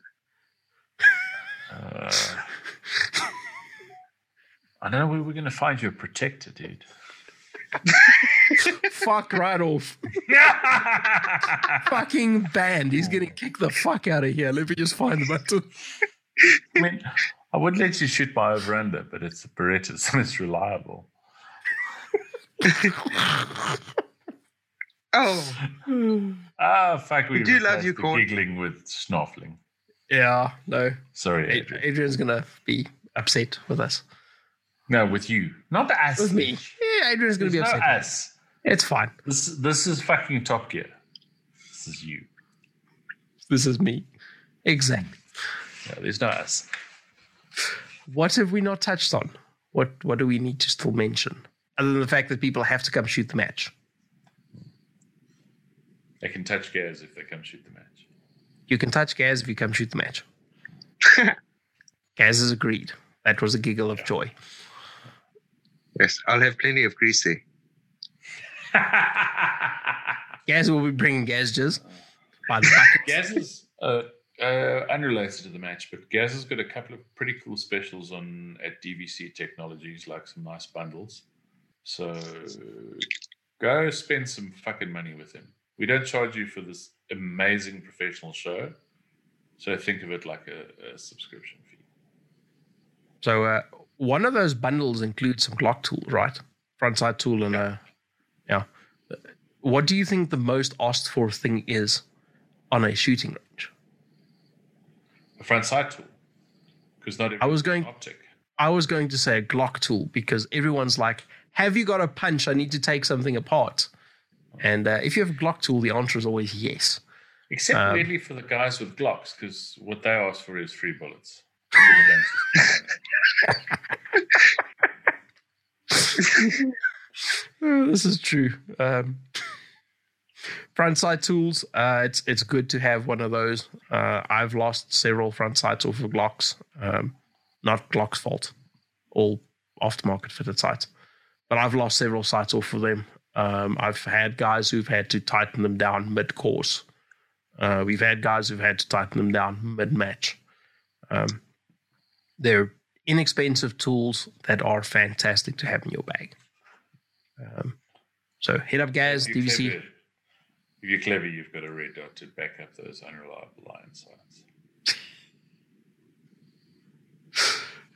uh, I don't know where we're going to find you a protector, dude. Fuck right off. Fucking banned. He's getting kicked the fuck out of here. Let me just find the button. I mean, I would let you shoot my over under, but it's a Beretta, so it's reliable. Oh, Ah, fuck, we, We do love you, the Corn. Giggling with snorkeling. Yeah, no. Sorry, Adrian. Adrian's gonna be upset with us. No, with you, not us. With me. Yeah, Adrian's gonna There's be no upset. us. It's fine. This this is fucking Top Gear. This is you. This is me. Exactly. Yeah, there's no us. What have we not touched on? What what do we need to still mention? Other than the fact that people have to come shoot the match. They can touch Gaz if they come shoot the match. You can touch Gaz if you come shoot the match. Gaz has agreed. That was a giggle of joy. yes. I'll have plenty of greasy. there. Gaz will be bringing Gaz jizz by the bucket. Gaz is uh, uh, unrelated to the match, but Gaz has got a couple of pretty cool specials on at DVC Technologies, like some nice bundles. So go spend some fucking money with him. We don't charge you for this amazing professional show. So think of it like a, a subscription fee. So uh, one of those bundles includes some Glock tools, right? Front sight tool and a yeah. What do you think the most asked for thing is on a shooting range? A front sight tool. Because not I was going- optic. I was going to say a Glock tool because everyone's like, "Have you got a punch? I need to take something apart." And uh, if you have a Glock tool, the answer is always yes. Except Um, weirdly for the guys with Glocks, because what they ask for is free bullets. Oh, this is true. Um, front sight tools, uh, it's it's good to have one of those. Uh, I've lost several front sights off of Glocks. Um, not Glock's fault, all aftermarket fitted sights. But I've lost several sights off of them. Um, I've had guys who've had to tighten them down mid course. Uh, we've had guys who've had to tighten them down mid match. Um, they're inexpensive tools that are fantastic to have in your bag. Um, so hit up Gaz, DVC. Clever- If you're clever, you've got a red dot to back up those unreliable line sights.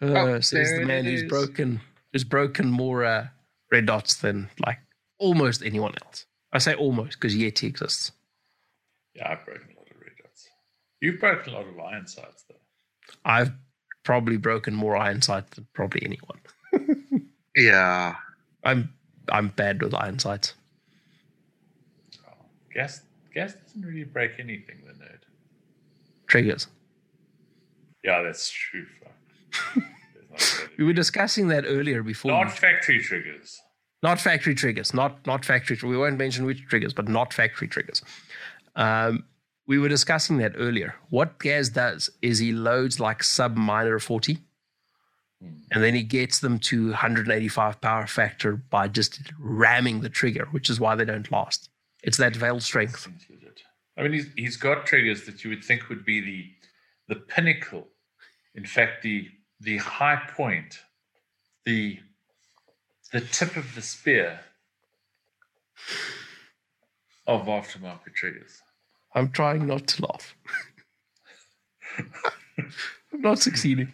Uh, Oh, says there the man who's broken who's broken more uh, red dots than like almost anyone else. I say almost because Yeti exists. Yeah, I've broken a lot of red dots. You've broken a lot of iron sights, though. I've probably broken more iron sight than probably anyone. Yeah. I'm I'm bad with iron sights. Gaz, Gaz doesn't really break anything, the nerd. Triggers. Yeah, that's true. We were discussing that earlier before. Not factory triggers. not factory triggers, not not factory. We won't mention which triggers, but not factory triggers. Um, we were discussing that earlier. What Gaz does is he loads like sub minor forty, and then he gets them to 185 power factor by just ramming the trigger, which is why they don't last. It's that veil strength. I mean, he's, he's got triggers that you would think would be the the pinnacle. In fact, the the high point, the the tip of the spear of aftermarket triggers. I'm trying not to laugh. I'm not succeeding.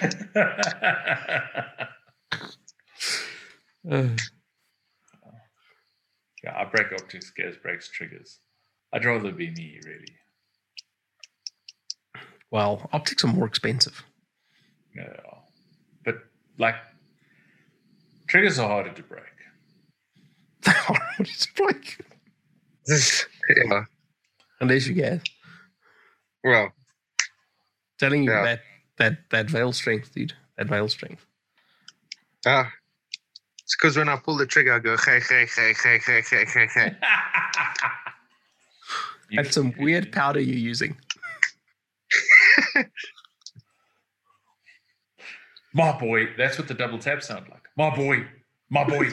Uh, yeah, I break optics, Gaz breaks triggers. I'd rather be me, really. well, optics are more expensive. Yeah. But like triggers are harder to break. it's like yeah. unless you get Well, telling you Yeah. that that that veil strength, dude. That veil strength. ah, it's because when I pull the trigger, I go, hey, hey, hey, hey, hey, hey, hey, hey. You- That's some weird powder you're using. My boy, that's what the double tap sound like. My boy, my boy,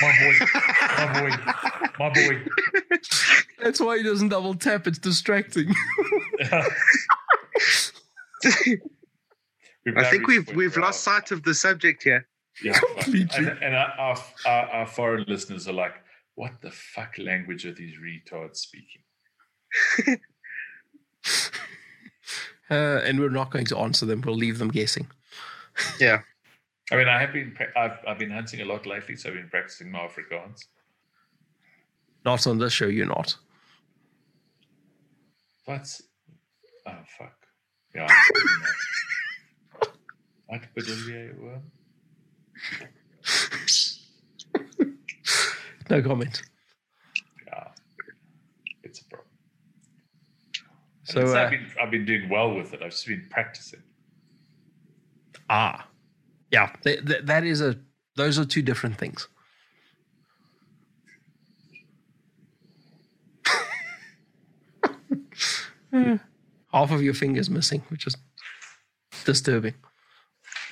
my boy, my boy, my boy. That's why he doesn't double tap. It's distracting. I think we've we've lost sight of the subject here. Yeah. Completely. And, and our, our, our, our foreign listeners are like, "What the fuck language are these retards speaking?" Uh, and we're not going to answer them. We'll leave them guessing. Yeah. I mean, I have been I've I've been hunting a lot lately, so I've been practicing my Afrikaans. Not on this show, you're not. What? oh fuck, yeah. I'm fucking not. Bedoel jy oom? No comment. Yeah, it's a problem. So, So uh, I've been I've been doing well with it. I've just been practicing. ah, yeah, th- th- that is a. Those are two different things. Half of your fingers missing, which is disturbing.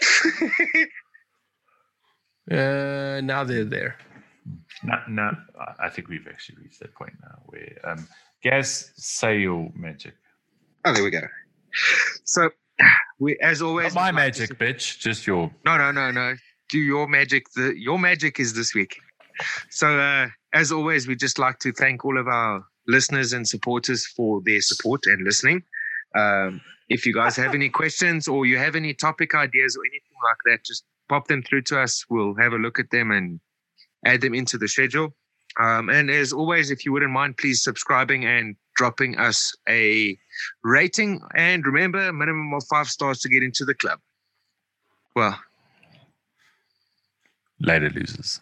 Uh, now they're there. No, no, I- I think we've actually reached that point now where um, Gaz, say your magic. Oh, there we go. So, we as always. Not my we'd like magic, bitch. Just your. No, no, no, no. Do your magic. The your magic is this week. so, uh, as always, we just like to thank all of our listeners and supporters for their support and listening. Um, if you guys have any questions or you have any topic ideas or anything like that, just pop them through to us. We'll have a look at them and add them into the schedule. Um, and as always, if you wouldn't mind, please subscribing and dropping us a rating. And remember, minimum of five stars to get into the club. Well, Later, losers.